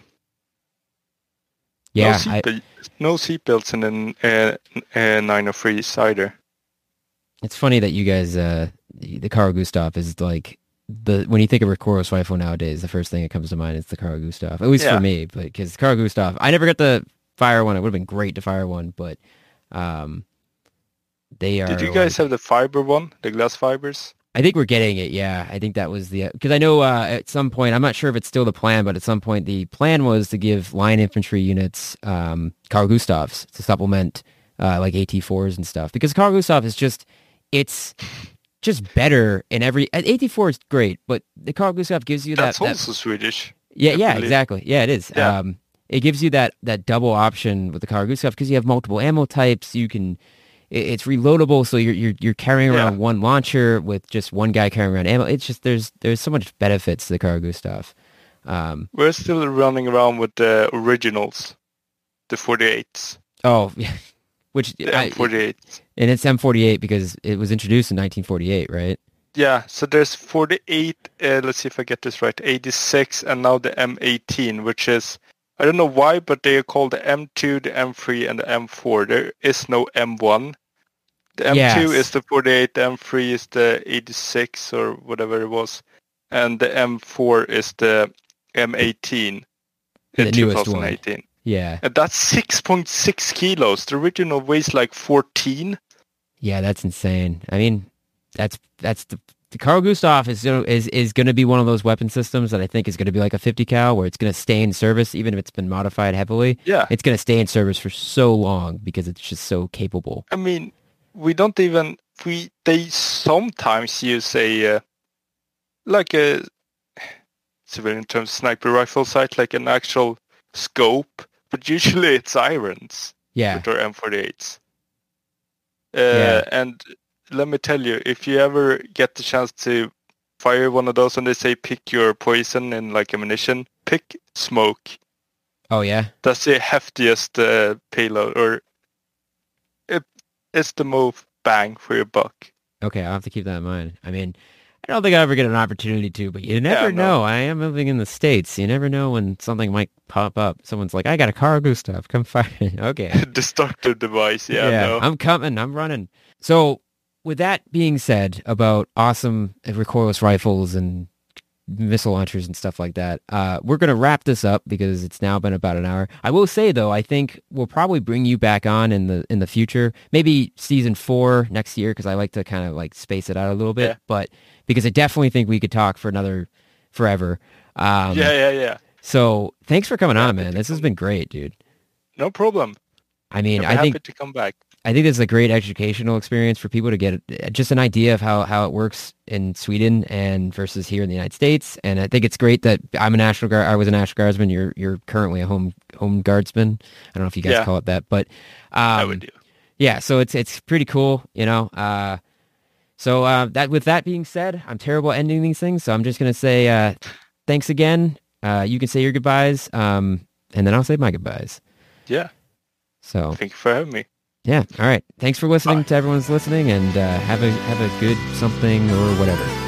Speaker 1: Yeah,
Speaker 2: no,
Speaker 1: I,
Speaker 2: seatbelt, no seatbelts in an uh, uh, 903 cider.
Speaker 1: it's funny that you guys, uh, the Carl Gustav is like the when you think of recoilless rifle nowadays, the first thing that comes to mind is the Carl Gustav. At least
Speaker 2: Yeah.
Speaker 1: for me, but because Carl Gustav, I never got to fire one. It would have been great to fire one, but um, they are.
Speaker 2: Did you guys
Speaker 1: like-
Speaker 2: have the fiber one, the glass fibers?
Speaker 1: I think we're getting it. Yeah, I think that was the because I know uh, at some point I'm not sure if it's still the plan, but at some point the plan was to give line infantry units um, Carl Gustavs to supplement uh, like AT4s and stuff because Carl Gustav is just it's just better in every uh, AT4 is great, but the Carl Gustav gives you that,
Speaker 2: That's
Speaker 1: that
Speaker 2: also Swedish.
Speaker 1: yeah, yeah, exactly. Yeah, it is.
Speaker 2: Yeah.
Speaker 1: Um, it gives you that that double option with the Carl Gustav because you have multiple ammo types. You can, it, it's reloadable, so you're you're you're carrying around
Speaker 2: Yeah.
Speaker 1: one launcher with just one guy carrying around ammo. It's just there's there's so much benefits to the Carl Gustav. Um,
Speaker 2: We're still running around with the originals, the 48s,
Speaker 1: oh, <laughs> yeah. which
Speaker 2: the
Speaker 1: I,
Speaker 2: M48s.
Speaker 1: and it's M48 because it was introduced in 1948, right?
Speaker 2: Yeah, so there's 48, uh, let's see if I get this right, 86, and now the M18, which is, I don't know why, but they are called the M2, the M3, and the M4. There is no M1. The M2
Speaker 1: Yes.
Speaker 2: is the 48, the M3 is the 86 or whatever it was, and the M4 is the M18
Speaker 1: The
Speaker 2: in
Speaker 1: newest one. Yeah,
Speaker 2: And that's 6.6 kilos. The original weighs like 14.
Speaker 1: yeah, that's insane. I mean, that's that's the the Carl Gustav is is is going to be one of those weapon systems that I think is going to be like a 50 cal, where it's going to stay in service even if it's been modified heavily.
Speaker 2: Yeah.
Speaker 1: It's going to stay in service for so long because it's just so capable.
Speaker 2: I mean, we don't even we they sometimes use a uh, like a civilian term sniper rifle sight, like an actual scope, but usually it's irons
Speaker 1: Yeah,
Speaker 2: our M48s. Uh,
Speaker 1: Yeah.
Speaker 2: And let me tell you, if you ever get the chance to fire one of those and they say pick your poison and like ammunition, pick smoke.
Speaker 1: oh yeah,
Speaker 2: That's the heftiest uh, payload, or it, it's the most bang for your buck.
Speaker 1: okay. I'll have to keep that in mind. I mean, I don't think I ever get an opportunity to, but you never
Speaker 2: Yeah, no.
Speaker 1: know. I am living in the states. You never know when something might pop up. Someone's like, "I got a Carl Gustav. Come <laughs> find me." Okay. <laughs>
Speaker 2: Destructive device. Yeah. no.
Speaker 1: I'm coming. I'm running. So, with that being said, about awesome recoilless rifles and missile launchers and stuff like that, uh, we're going to wrap this up because it's now been about an hour. I will say though, I think we'll probably bring you back on in the in the future, maybe season four next year, because I like to kind of like space it out a little bit.
Speaker 2: Yeah.
Speaker 1: But because I definitely think we could talk for another forever. Um,
Speaker 2: yeah, yeah, yeah.
Speaker 1: So thanks for coming on, man. This has been great, dude.
Speaker 2: No problem.
Speaker 1: I mean,
Speaker 2: I'm
Speaker 1: I
Speaker 2: happy
Speaker 1: think
Speaker 2: to come back.
Speaker 1: I think this is a great educational experience for people to get uh, just an idea of how, how it works in Sweden and versus here in the United States. And I think it's great that I'm a national guard. I was a national guardsman. You're you're currently a home home guardsman. I don't know if you guys
Speaker 2: Yeah.
Speaker 1: call it that, but um,
Speaker 2: I would do.
Speaker 1: yeah. So it's it's pretty cool, you know. Uh, so uh, that with that being said, I'm terrible at ending these things. So I'm just gonna say uh, thanks again. Uh, you can say your goodbyes, um, and then I'll say my goodbyes.
Speaker 2: Yeah.
Speaker 1: So
Speaker 2: Thank you for having me.
Speaker 1: Yeah. All right. Thanks for listening to everyone's listening and uh, have a have a good something or whatever.